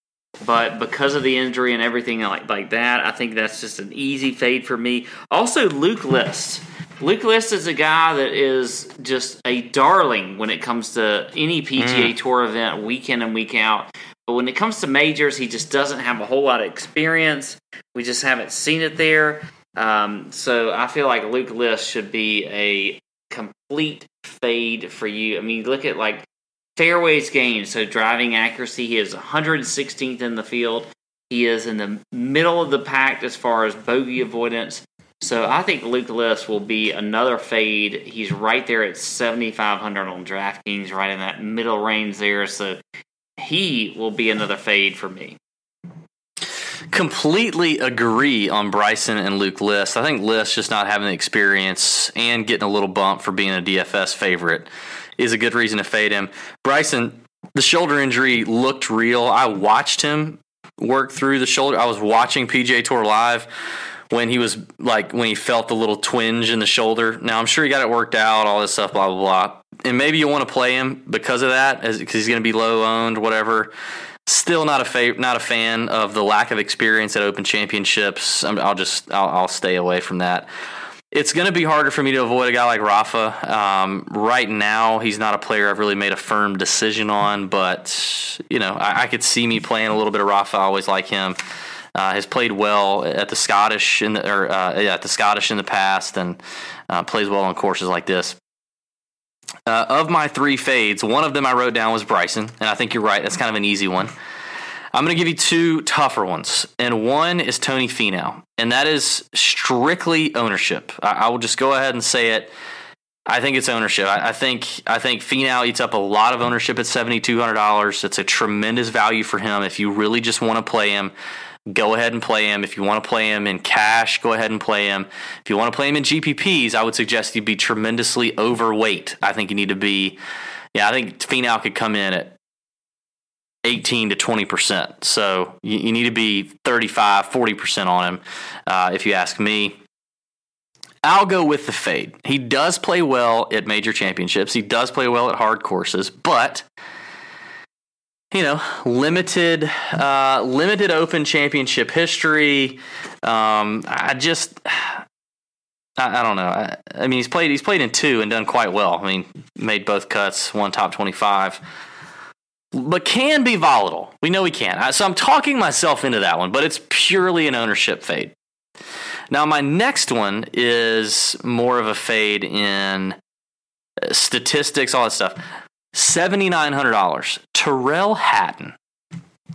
But because of the injury and everything like, like that, I think that's just an easy fade for me. Also, Luke List. Luke List is a guy that is just a darling when it comes to any PGA Tour event, week in and week out. But when it comes to majors, he just doesn't have a whole lot of experience. We just haven't seen it there. Um, so I feel like Luke List should be a complete fade for you. I mean, look at like fairways gained, so driving accuracy. He is 116th in the field. He is in the middle of the pack as far as bogey avoidance. So I think Luke List will be another fade. He's right there at 7,500 on DraftKings, right in that middle range there. So he will be another fade for me. completely agree on Bryson and Luke List. I think List just not having the experience and getting a little bump for being a DFS favorite is a good reason to fade him. Bryson, the shoulder injury looked real. I watched him work through the shoulder. I was watching PGA Tour live when he was like when he felt the little twinge in the shoulder. Now I'm sure he got it worked out, all this stuff, blah blah blah. And maybe you want to play him because of that, because he's going to be low owned, whatever. Still not a fa- not a fan of the lack of experience at Open Championships. I'm, I'll just I'll, I'll stay away from that. It's going to be harder for me to avoid a guy like Rafa. Um, right now, he's not a player I've really made a firm decision on, but you know I, I could see me playing a little bit of Rafa. I always like him. Uh, has played well at the Scottish in the, or uh, yeah, at the Scottish in the past, and uh, plays well on courses like this. Uh, of my three fades, one of them I wrote down was Bryson, and I think you're right. That's kind of an easy one. I'm going to give you two tougher ones, and one is Tony Finau, and that is strictly ownership. I, I will just go ahead and say it. I think it's ownership. I, I think I think Finau eats up a lot of ownership at seventy two hundred dollars. It's a tremendous value for him if you really just want to play him go ahead and play him. If you want to play him in cash, go ahead and play him. If you want to play him in GPPs, I would suggest you be tremendously overweight. I think you need to be, yeah, I think Finau could come in at 18 to 20%. So you, you need to be 35, 40% on him, uh, if you ask me. I'll go with the fade. He does play well at major championships. He does play well at hard courses, but you know, limited, uh, limited Open Championship history. Um, I just, I, I don't know. I, I, mean, he's played, he's played in two and done quite well. I mean, made both cuts, one top twenty-five, but can be volatile. We know he can. So I'm talking myself into that one, but it's purely an ownership fade. Now, my next one is more of a fade in statistics, all that stuff. $7,900. Tyrrell Hatton,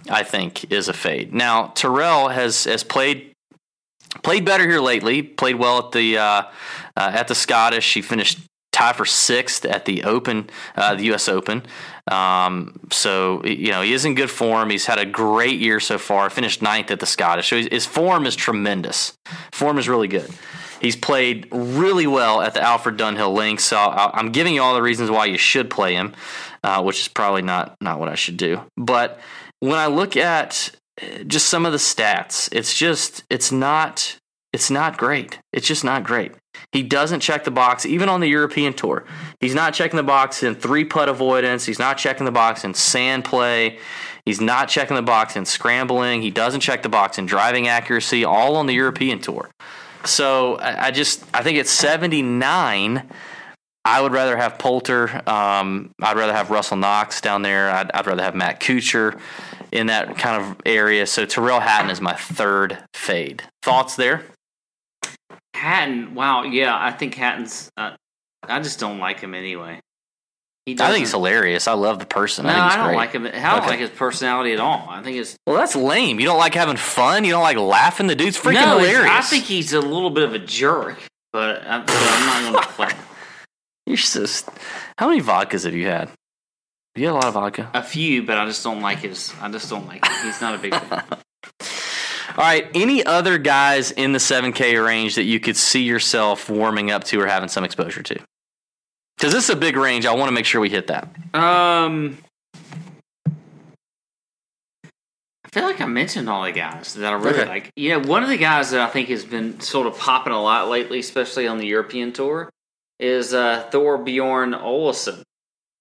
I think, is a fade. Now, Terrell has, has played played better here lately. Played well at the uh, uh, at the Scottish. He finished tied for sixth at the Open, uh, the U.S. Open. Um, so you know he is in good form. He's had a great year so far. Finished ninth at the Scottish. So his form is tremendous. Form is really good. He's played really well at the Alfred Dunhill Links. So I'm giving you all the reasons why you should play him, uh, which is probably not not what I should do. But when I look at uh, just some of the stats, it's just it's not it's not great. It's just not great. He doesn't check the box even on the European tour. He's not checking the box in three putt avoidance. He's not checking the box in sand play. He's not checking the box in scrambling. He doesn't check the box in driving accuracy, all on the European tour. So I, just I think it's 79. I would rather have Poulter. Um, I'd rather have Russell Knox down there. I'd, I'd, rather have Matt Kuchar in that kind of area. So Tyrrell Hatton is my third fade. Thoughts there? Hatton, wow, yeah, I think Hatton's. Uh, I just don't like him anyway. I think he's hilarious. I love the person. No, I, I don't great. like him. I don't okay. like his personality at all. I think it's well, that's lame. You don't like having fun. You don't like laughing. The dude's freaking no, hilarious. I think he's a little bit of a jerk, but I'm, so I'm not going to play. You're just. How many vodkas have you had? You had a lot of vodka. A few, but I just don't like his. I just don't like. Him. He's not a big fan. All right. Any other guys in the 7K range that you could see yourself warming up to or having some exposure to? Because this is a big range. I want to make sure we hit that. Um, I feel like I mentioned all the guys that I really okay. like. Yeah, one of the guys that I think has been sort of popping a lot lately, especially on the European tour, is uh, Thorbjorn Olesen.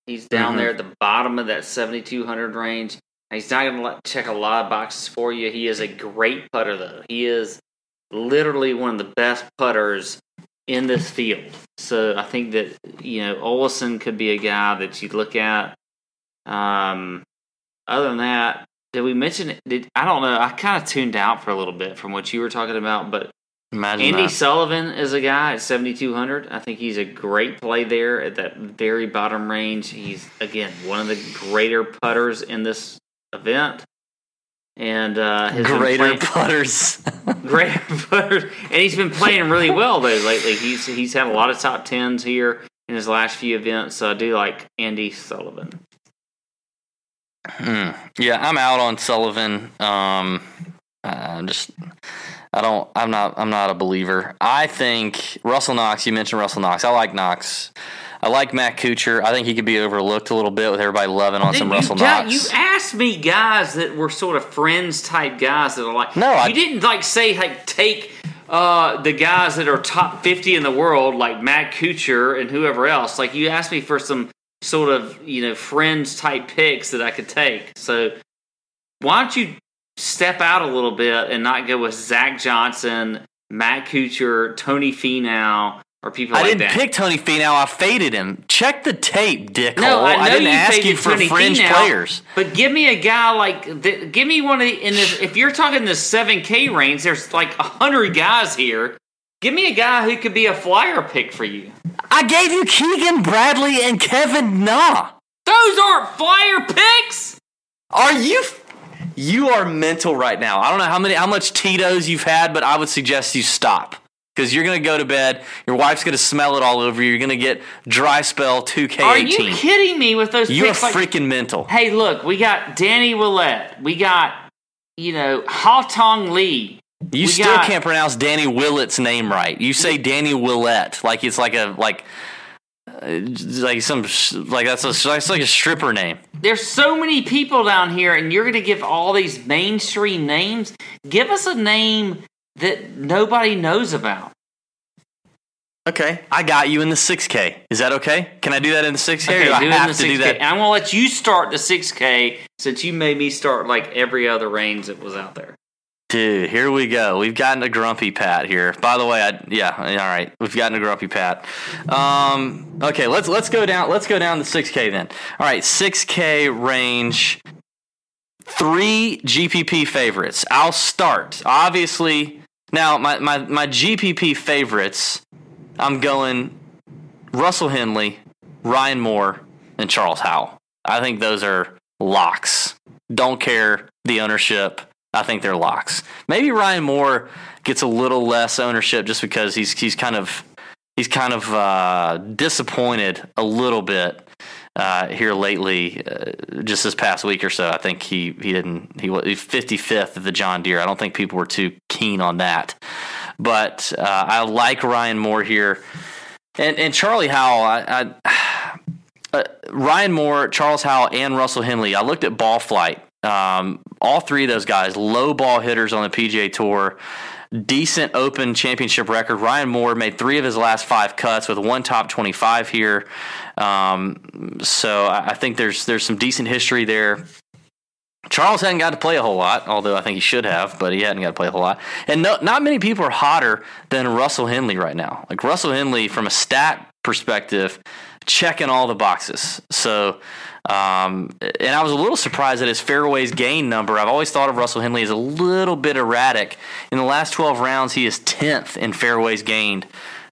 He's down mm-hmm. there at the bottom of that 7,200 range. He's not going to check a lot of boxes for you. He is a great putter, though. He is literally one of the best putters in this field. So I think that you know Olesen could be a guy that you'd look at. Um, other than that, did we mention? Did I don't know. I kind of tuned out for a little bit from what you were talking about, but Imagine Andy that. Sullivan is a guy at seventy two hundred. I think he's a great play there at that very bottom range. He's again one of the greater putters in this event and uh, his greater putters, greater putters, and he's been playing really well though lately. He's he's had a lot of top tens here in his last few events. So I do like Andy Sullivan. Hmm. Yeah, I'm out on Sullivan. Um, I'm just, I don't, I'm not, I'm not a believer. I think Russell Knox. You mentioned Russell Knox. I like Knox. I like Matt Kuchar. I think he could be overlooked a little bit with everybody loving on some you, Russell Knox. You asked me guys that were sort of friends type guys that are like. No, you I, didn't like say like take uh, the guys that are top fifty in the world like Matt Kuchar and whoever else. Like you asked me for some sort of you know friends type picks that I could take. So why don't you step out a little bit and not go with Zach Johnson, Matt Kuchar, Tony Finau, or people I like didn't that? pick Tony Finau. I faded him. Check the tape, dickhole. No, I know didn't you ask you for Tony fringe Finau, players. But give me a guy like, the, give me one of the, in this, if you're talking the 7K range, there's like 100 guys here. Give me a guy who could be a flyer pick for you. I gave you Keegan Bradley and Kevin Na. Those aren't flyer picks! Are you? You are mental right now. I don't know how many, how much Tito's you've had, but I would suggest you stop because you're gonna go to bed. Your wife's gonna smell it all over you. You're gonna get dry spell 2K18. Are you kidding me with those You are picks? Like- freaking mental. hey, look, we got Danny Willett. We got, you know, Haotong Li. You we still got- can't pronounce Danny Willett's name right. You say Danny Willett like it's like a like uh, like some like that's a that's like a stripper name. There's so many people down here, and you're going to give all these mainstream names. Give us a name that nobody knows about. Okay, I got you in the 6K. Is that okay? Can I do that in the 6K? or do I do have to do 6K. that? And I'm to let you start the 6K since you made me start like every other range that was out there. Dude, here we go. We've gotten a grumpy Pat here. By the way, I yeah, all right. We've gotten a grumpy Pat. Um, okay, let's let's go down. Let's go down the six K then. All right, six K range. Three GPP favorites. I'll start. Obviously, now my my my GPP favorites. I'm going Russell Henley, Ryan Moore, and Charles Howell. I think those are locks. Don't care the ownership. I think they're locks. Maybe Ryan Moore gets a little less ownership just because he's he's kind of he's kind of uh, disappointed a little bit uh, here lately. Uh, just this past week or so, I think he he didn't he was 55th of the John Deere. I don't think people were too keen on that, but uh, I like Ryan Moore here, and and Charlie Howell. I, I uh, Ryan Moore, Charles Howell, and Russell Henley. I looked at ball flight. Um, all three of those guys, low ball hitters on the PGA Tour, decent Open Championship record. Ryan Moore made three of his last five cuts with one top twenty-five here. Um, so I I think there's there's some decent history there. Charles hadn't got to play a whole lot, although I think he should have, but he hadn't got to play a whole lot. And no, not many people are hotter than Russell Henley right now. Like Russell Henley, from a stat perspective, checking all the boxes. So, um, and I was a little surprised at his fairways gain number. I've always thought of Russell Henley as a little bit erratic. In the last 12 rounds, he is 10th in fairways gained,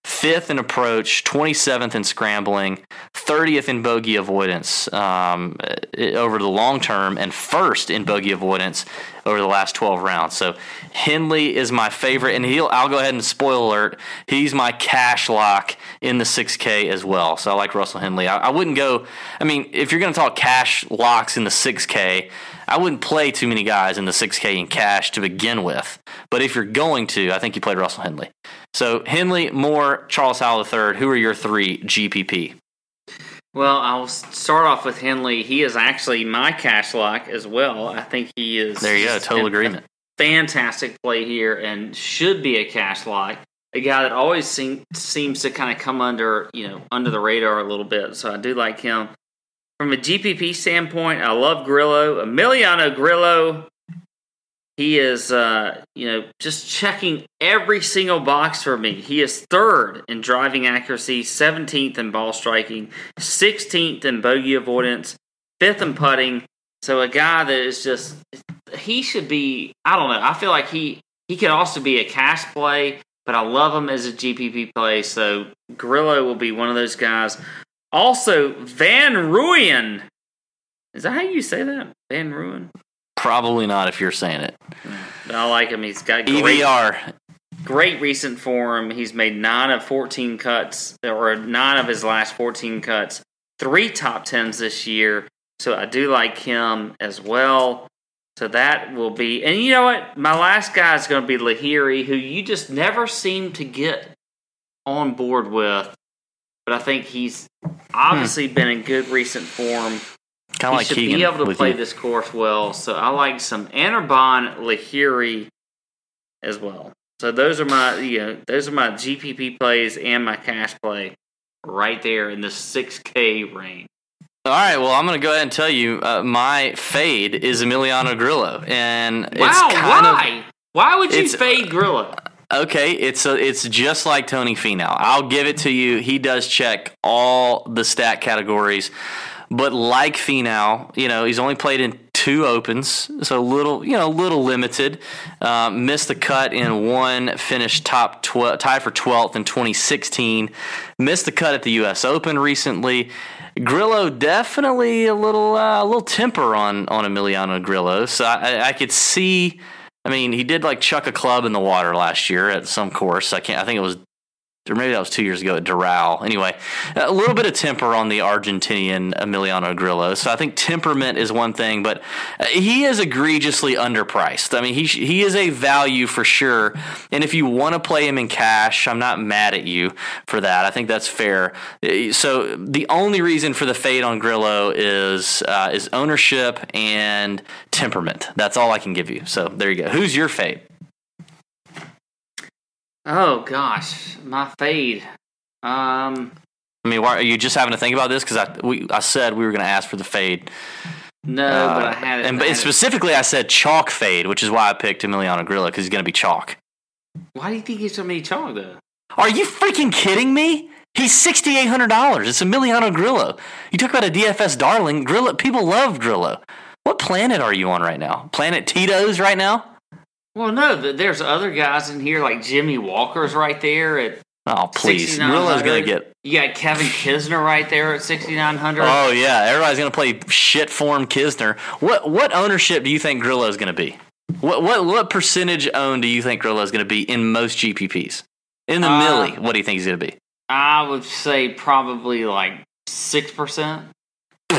fifth in approach, 27th in scrambling, 30th in bogey avoidance um, over the long term, and first in bogey avoidance over the last 12 rounds. So Henley is my favorite, and he'll. I'll go ahead and spoil alert. He's my cash lock in the 6K as well. So I like Russell Henley. I, I wouldn't go. I mean, if you're going to talk cash locks in the 6K, I wouldn't play too many guys in the 6K in cash to begin with. But if you're going to, I think you played Russell Henley. So Henley, Moore, Charles Howell III. Who are your three GPP? Well, I'll start off with Henley. He is actually my cash lock as well. I think he is. There you go. Total a- agreement. fantastic play here and should be a cash lock. A guy that always seem, seems to kind of come under you know under the radar a little bit. So I do like him. From a GPP standpoint, I love Grillo. Emiliano Grillo. He is, uh, you know, just checking every single box for me. He is third in driving accuracy, 17th in ball striking, 16th in bogey avoidance, fifth in putting. So a guy that is just he should be I don't know. I feel like he he could also be a cash play, but I love him as a GPP play. So Grillo will be one of those guys. Also, Van Rooyen. Is that how you say that? Van Rooyen? Probably not if you're saying it. But I like him. He's got great, EVR. great recent form. He's made nine of 14 cuts, or nine of his last 14 cuts, three top tens this year. So I do like him as well. So that will be, and you know what? My last guy is going to be Lahiri, who you just never seem to get on board with. But I think he's hmm. obviously been in good recent form. Kind of like should Keegan. be able to play you. this course well. So I like some Anirban Lahiri as well. So those are my you know those are my GPP plays and my cash play right there in the six K range. All right, well, I'm going to go ahead and tell you uh, my fade is Emiliano Grillo, and Wow, it's kind why? why would you fade Grillo? okay. It's a, it's just like Tony Finau. I'll give it to you. He does check all the stat categories, but like Finau, you know, he's only played in two opens, so little, you know, a little limited. Uh, missed the cut in one, finished top twelve, tied for 12th in 2016. Missed the cut at the U.S. Open recently. Grillo definitely a little uh, a little temper on on Emiliano Grillo, so I- I could see. I mean, he did like chuck a club in the water last year at some course. I can't. I think it was or maybe that was two years ago at Doral. Anyway, a little bit of temper on the Argentinian Emiliano Grillo. So I think temperament is one thing, but uh, he is egregiously underpriced. I mean, he he is a value for sure. And if you want to play him in cash, I'm not mad at you for that. I think that's fair. Uh, So the only reason for the fade on Grillo is uh, is ownership and temperament. That's all I can give you. So there you go. Who's your fade? Oh gosh, my fade. Um, I mean, why are you just having to think about this? Because I we I said we were going to ask for the fade. no, Uh, but I had it. and but had it- specifically, I said chalk fade, which is why I picked Emiliano Grillo because he's going to be chalk. Why do you think he's so many chalk though? Are you freaking kidding me? He's sixty eight hundred dollars. It's Emiliano Grillo. You talk about a DFS darling. Grillo. People love Grillo. What planet are you on right now? Planet Tito's right now? Well, no, there's other guys in here like Jimmy Walker's right there at. Oh please, 6900. Grillo's going to get. You got Kevin Kisner right there at 6,900. Oh yeah, everybody's going to play shit form Kisner. What what ownership do you think Grillo's going to be? What what what percentage owned do you think Grillo's going to be in most GPPs? In the Uh, milli, what do you think he's going to be? I would say probably like 6%.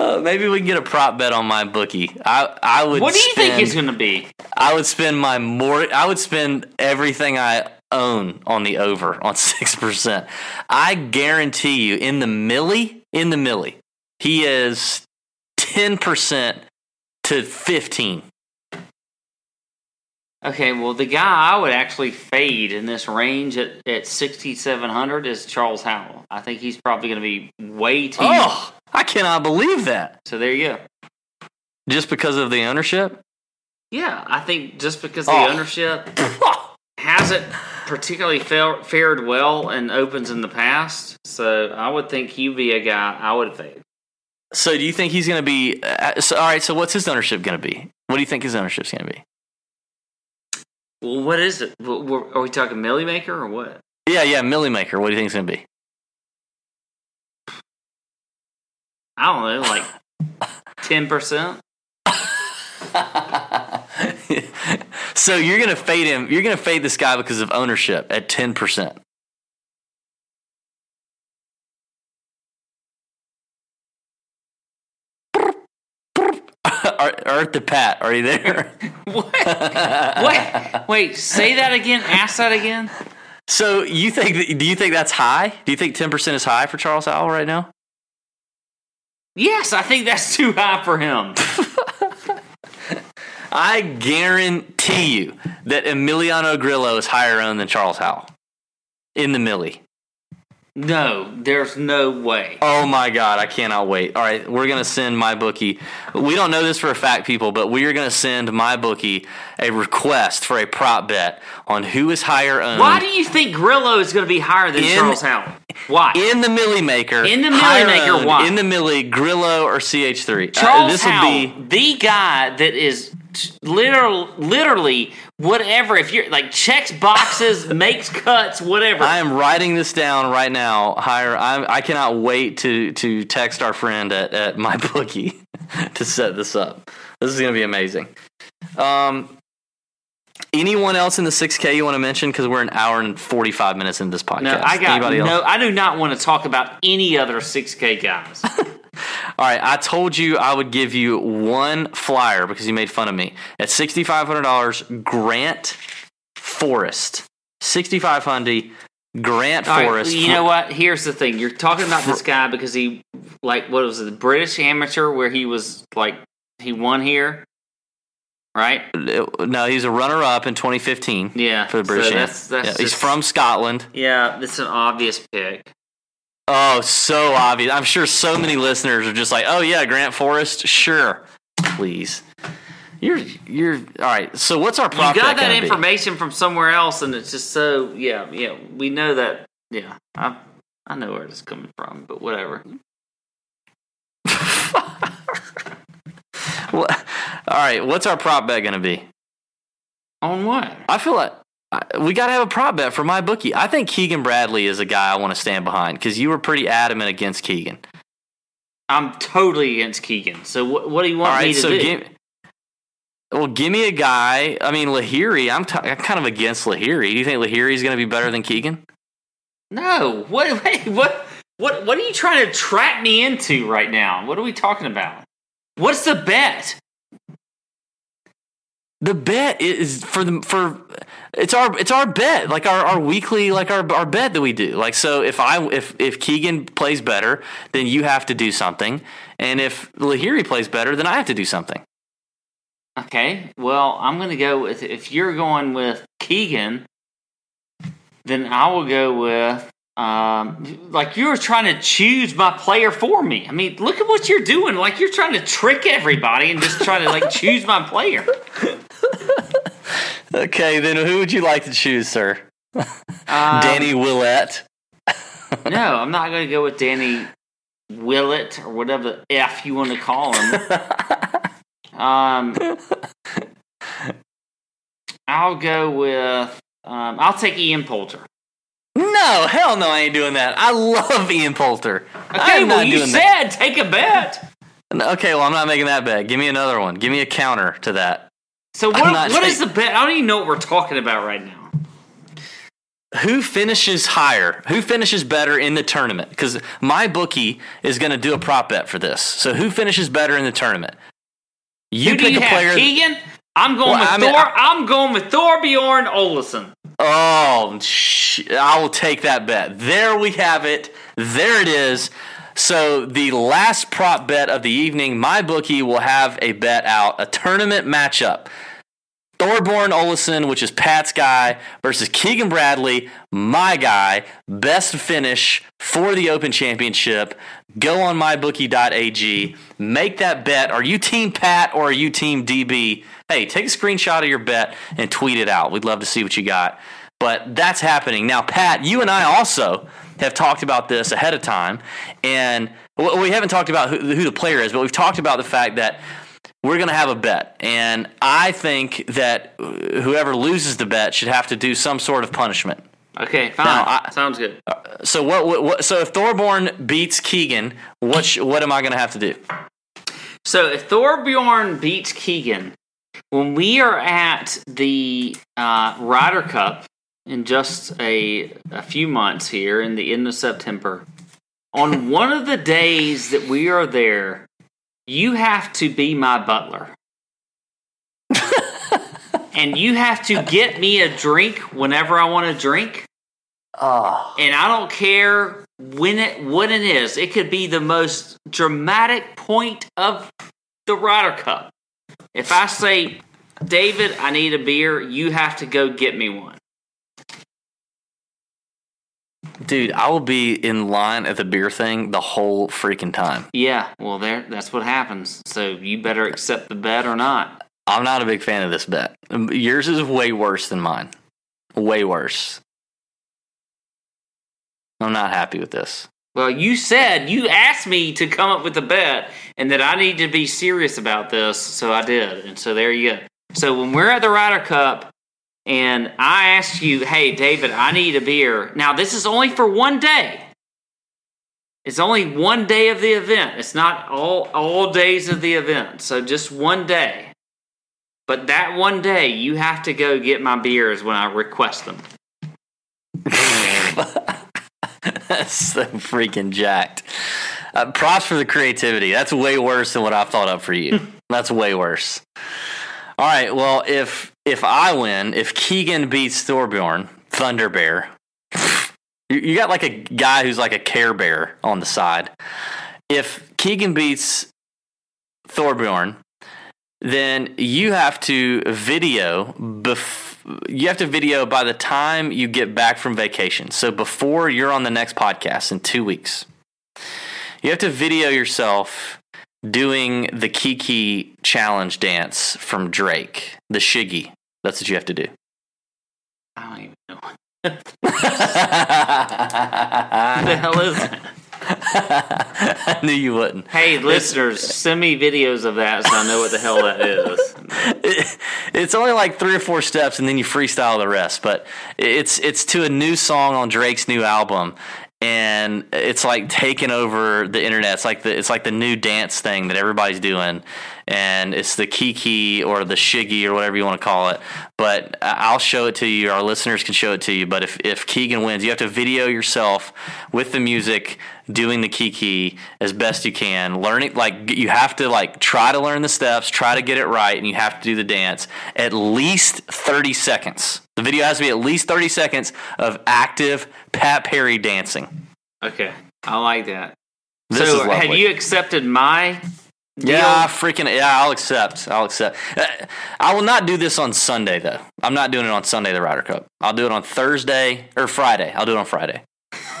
Uh, maybe we can get a prop bet on my bookie. I I would. What do you think spend- it's going to be? I would spend my more. I would spend everything I own on the over on six percent. I guarantee you, in the milli, in the milli, he is ten percent to fifteen. Okay, well, the guy I would actually fade in this range at, at 6,700 is Charles Howell. I think he's probably going to be way too. Oh, I cannot believe that. So there you go. Just because of the ownership. Yeah, I think just because the Oh. ownership hasn't particularly fa- fared well in opens in the past, so I would think he'd be a guy I would fade. So, do you think he's going to be? Uh, so, all right. So, what's his ownership going to be? What do you think his ownership's going to be? Well, what is it? Are we talking Milly Maker or what? Yeah, yeah, milli maker. What do you think it's going to be? I don't know, like ten percent. so you're gonna fade him. You're gonna fade this guy because of ownership at ten percent. Earth to Pat, are you there? What? Wait, wait. Say that again. Ask that again. so you think? Do you think that's high? Do you think ten percent is high for Charles Howell right now? Yes, I think that's too high for him. I guarantee you that Emiliano Grillo is higher owned than Charles Howell in the millie. No, there's no way. Oh my God, I cannot wait. All right, we're going to send my bookie. We don't know this for a fact, people, but we are going to send my bookie a request for a prop bet on who is higher owned Why do you think Grillo is going to be higher than In- Charles Howell? Why? in the Milly Maker. In the Milly Maker, owned why? In the Millie, Grillo or CH3. Uh, Charles this will Howell, be. the guy that is literal, literally whatever. If you're like checks boxes, makes cuts, whatever. I am writing this down right now. Hire. I'm, I cannot wait to to text our friend at, at my bookie to set this up. This is going to be amazing. Um, anyone else in the 6K you want to mention? Because we're an hour and 45 minutes in this podcast. no, I got Anybody else? no. I do not want to talk about any other 6K guys. All right, I told you I would give you one flyer because you made fun of me. At sixty five hundred dollars, Grant Forrest, sixty five hundred. Grant All right, Forrest. you know what? Here's the thing. You're talking about this guy because he, like, what was it, the British amateur where he was like, he won here. right? No, he's a runner-up in 2015. Yeah, for the British. so that's- that's Yeah, he's from Scotland. Yeah, it's an obvious pick. Oh, so obvious. I'm sure so many listeners are just like, "Oh yeah, Grant Forrest, sure, please." You're you're all right. So what's our You prop got that gonna be? information from somewhere else, and it's just so yeah, yeah. We know that. Yeah, I I know where it's coming from, but whatever. What- all right, what's our prop bet going to be? On what? I feel like we got to have a prop bet for my bookie. I think Keegan Bradley is a guy I want to stand behind because you were pretty adamant against Keegan. I'm totally against Keegan. So what? What do you want All right, me to so do? give. Well, give me a guy. I mean, Lahiri. I'm, t- I'm kind of against Lahiri. Do you think Lahiri is going to be better than Keegan? no. What? Wait, what? What? What are you trying to trap me into right now? What are we talking about? What's the bet? The bet is for the for it's our it's our bet like our, our weekly like our, our bet that we do like so if I if if Keegan plays better then you have to do something and if Lahiri plays better then I have to do something. Okay. Well, I'm going to go with if you're going with Keegan, then I will go with um like you were trying to choose my player for me. I mean, look at what you're doing. Like you're trying to trick everybody and just trying to like choose my player. Okay, then who would you like to choose, sir? Um, Danny Willett. No, I'm not going to go with Danny Willett or whatever the f you want to call him. um, I'll go with. Um, I'll take Ian Poulter. No, hell no, I ain't doing that. I love Ian Poulter. Okay, well not you doing said that. take a bet. Okay, well I'm not making that bet. Give me another one. Give me a counter to that. So what? What is the bet? I don't even know what we're talking about right now. who finishes higher? Who finishes better in the tournament? Because my bookie is going to do a prop bet for this. So who finishes better in the tournament? You Who do pick you a have? player. Keegan. I'm going Well, with I mean, Thor. I- I, am going with Thorbjorn Olesen. Oh, sh- I will take that bet. There we have it. There it is. So the last prop bet of the evening, my bookie will have a bet out, a tournament matchup. Thorbjorn Olesen, which is Pat's guy, versus Keegan Bradley, my guy. Best finish for the Open Championship. Go on mybookie.ag. Make that bet. Are you Team Pat or are you Team DB? Hey, take a screenshot of your bet and tweet it out. We'd love to see what you got. But that's happening. Now, Pat, you and I also have talked about this ahead of time. And we haven't talked about who, who the player is, but we've talked about the fact that we're going to have a bet. And I think that whoever loses the bet should have to do some sort of punishment. Okay, fine. Now, I- Sounds good. So what, what, what so if Thorbjorn beats Keegan, what sh, what am I going to have to do? So if Thorbjorn beats Keegan, when we are at the uh, Ryder Cup in just a a few months here in the end of September, on one of the days that we are there, you have to be my butler. and you have to get me a drink whenever I want to drink. Oh. And I don't care when it what it is. It could be the most dramatic point of the Ryder Cup. If I say, David, I need a beer, you have to go get me one. Dude, I will be in line at the beer thing the whole freaking time. Yeah, well there that's what happens. So you better accept the bet or not. I'm not a big fan of this bet. Yours is way worse than mine. Way worse. I'm not happy with this. Well, you said you asked me to come up with a bet and that I need to be serious about this, so I did. And so there you go. So when we're at the Ryder Cup and I asked you, hey, David, I need a beer. Now, this is only for one day. It's only one day of the event. It's not all, all days of the event. So just one day. But that one day, you have to go get my beers when I request them. That's so freaking jacked. Uh, props for the creativity. That's way worse than what I thought up for you. That's way worse. All right. Well, if if I win, if Keegan beats Thorbjorn, Thunder Bear, you, you got like a guy who's like a Care Bear on the side. If Keegan beats Thorbjorn, then you have to video you have to video by the time you get back from vacation. So before you're on the next podcast in 2 weeks. You have to video yourself doing the Kiki challenge dance from Drake, the Shiggy. That's what you have to do. I don't even know. what the hell is that? I knew you wouldn't. Hey, listeners, send me videos of that so I know what the hell that is. It- it's only like three or four steps, and then you freestyle the rest. But it's it's to a new song on Drake's new album, and it's like taking over the internet. It's like the it's like the new dance thing that everybody's doing, and it's the Kiki or the Shiggy or whatever you want to call it. But I'll show it to you. Our listeners can show it to you. But if if Keegan wins, you have to video yourself with the music doing the Kiki as best you can. Learning like you have to like try to learn the steps, try to get it right, and you have to do the dance at least thirty seconds. The video has to be at least thirty seconds of active Pat Perry dancing. Okay, I like that. This so, had you accepted my deal? Yeah, freaking yeah, I'll accept. I'll accept. Uh, I will not do this on Sunday though. I'm not doing it on Sunday, the Ryder Cup. I'll do it on Thursday or Friday. I'll do it on Friday.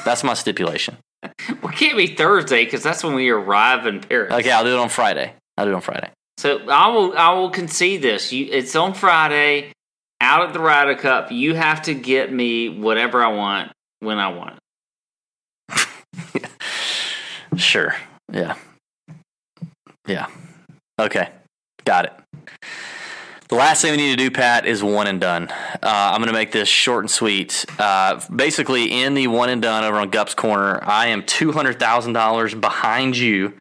That's my stipulation. Well, it can't be Thursday because that's when we arrive in Paris. Okay, I'll do it on Friday. I'll do it on Friday. So I will I will concede this. You, it's on Friday, out at the Ryder Cup. You have to get me whatever I want when I want. it. Sure. Yeah. Yeah. Okay. Got it. The last thing we need to do, Pat, is one and done. Uh, I'm going to make this short and sweet. Uh, basically, in the one and done over on Gup's Corner, I am $200,000 behind you.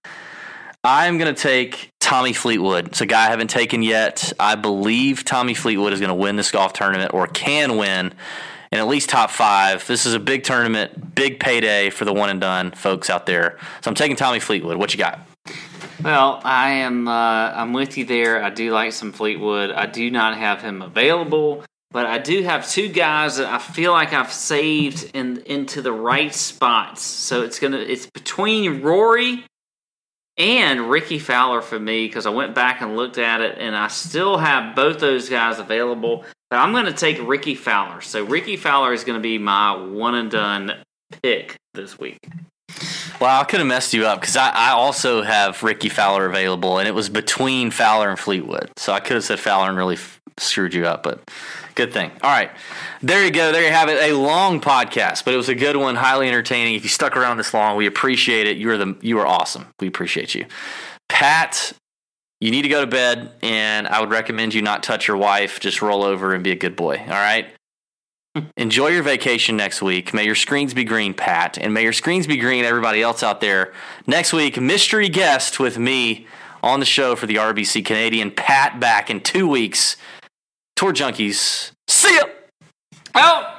I'm going to take Tommy Fleetwood. It's a guy I haven't taken yet. I believe Tommy Fleetwood is going to win this golf tournament or can win in at least top five. This is a big tournament, big payday for the one and done folks out there. So I'm taking Tommy Fleetwood. What you got? Well, I am. Uh, I'm with you there. I do like some Fleetwood. I do not have him available, but I do have two guys that I feel like I've saved in into the right spots. So it's gonna. It's between Rory and Rickie Fowler for me because I went back and looked at it, and I still have both those guys available. I'm going to take Rickie Fowler. So Rickie Fowler is going to be my one and done pick this week. Well, I could have messed you up because I, I also have Rickie Fowler available, and it was between Fowler and Fleetwood. So I could have said Fowler and really f- screwed you up, but good thing. All right. There you go. There you have it. A long podcast, but it was a good one, highly entertaining. If you stuck around this long, we appreciate it. You are the you are awesome. We appreciate you. Pat, you need to go to bed, and I would recommend you not touch your wife. Just roll over and be a good boy. All right. Enjoy your vacation next week. May your screens be green, Pat, and may your screens be green, everybody else out there. Next week, mystery guest with me on the show for the RBC Canadian. Pat back in two weeks. Tour Junkies. See ya. Out.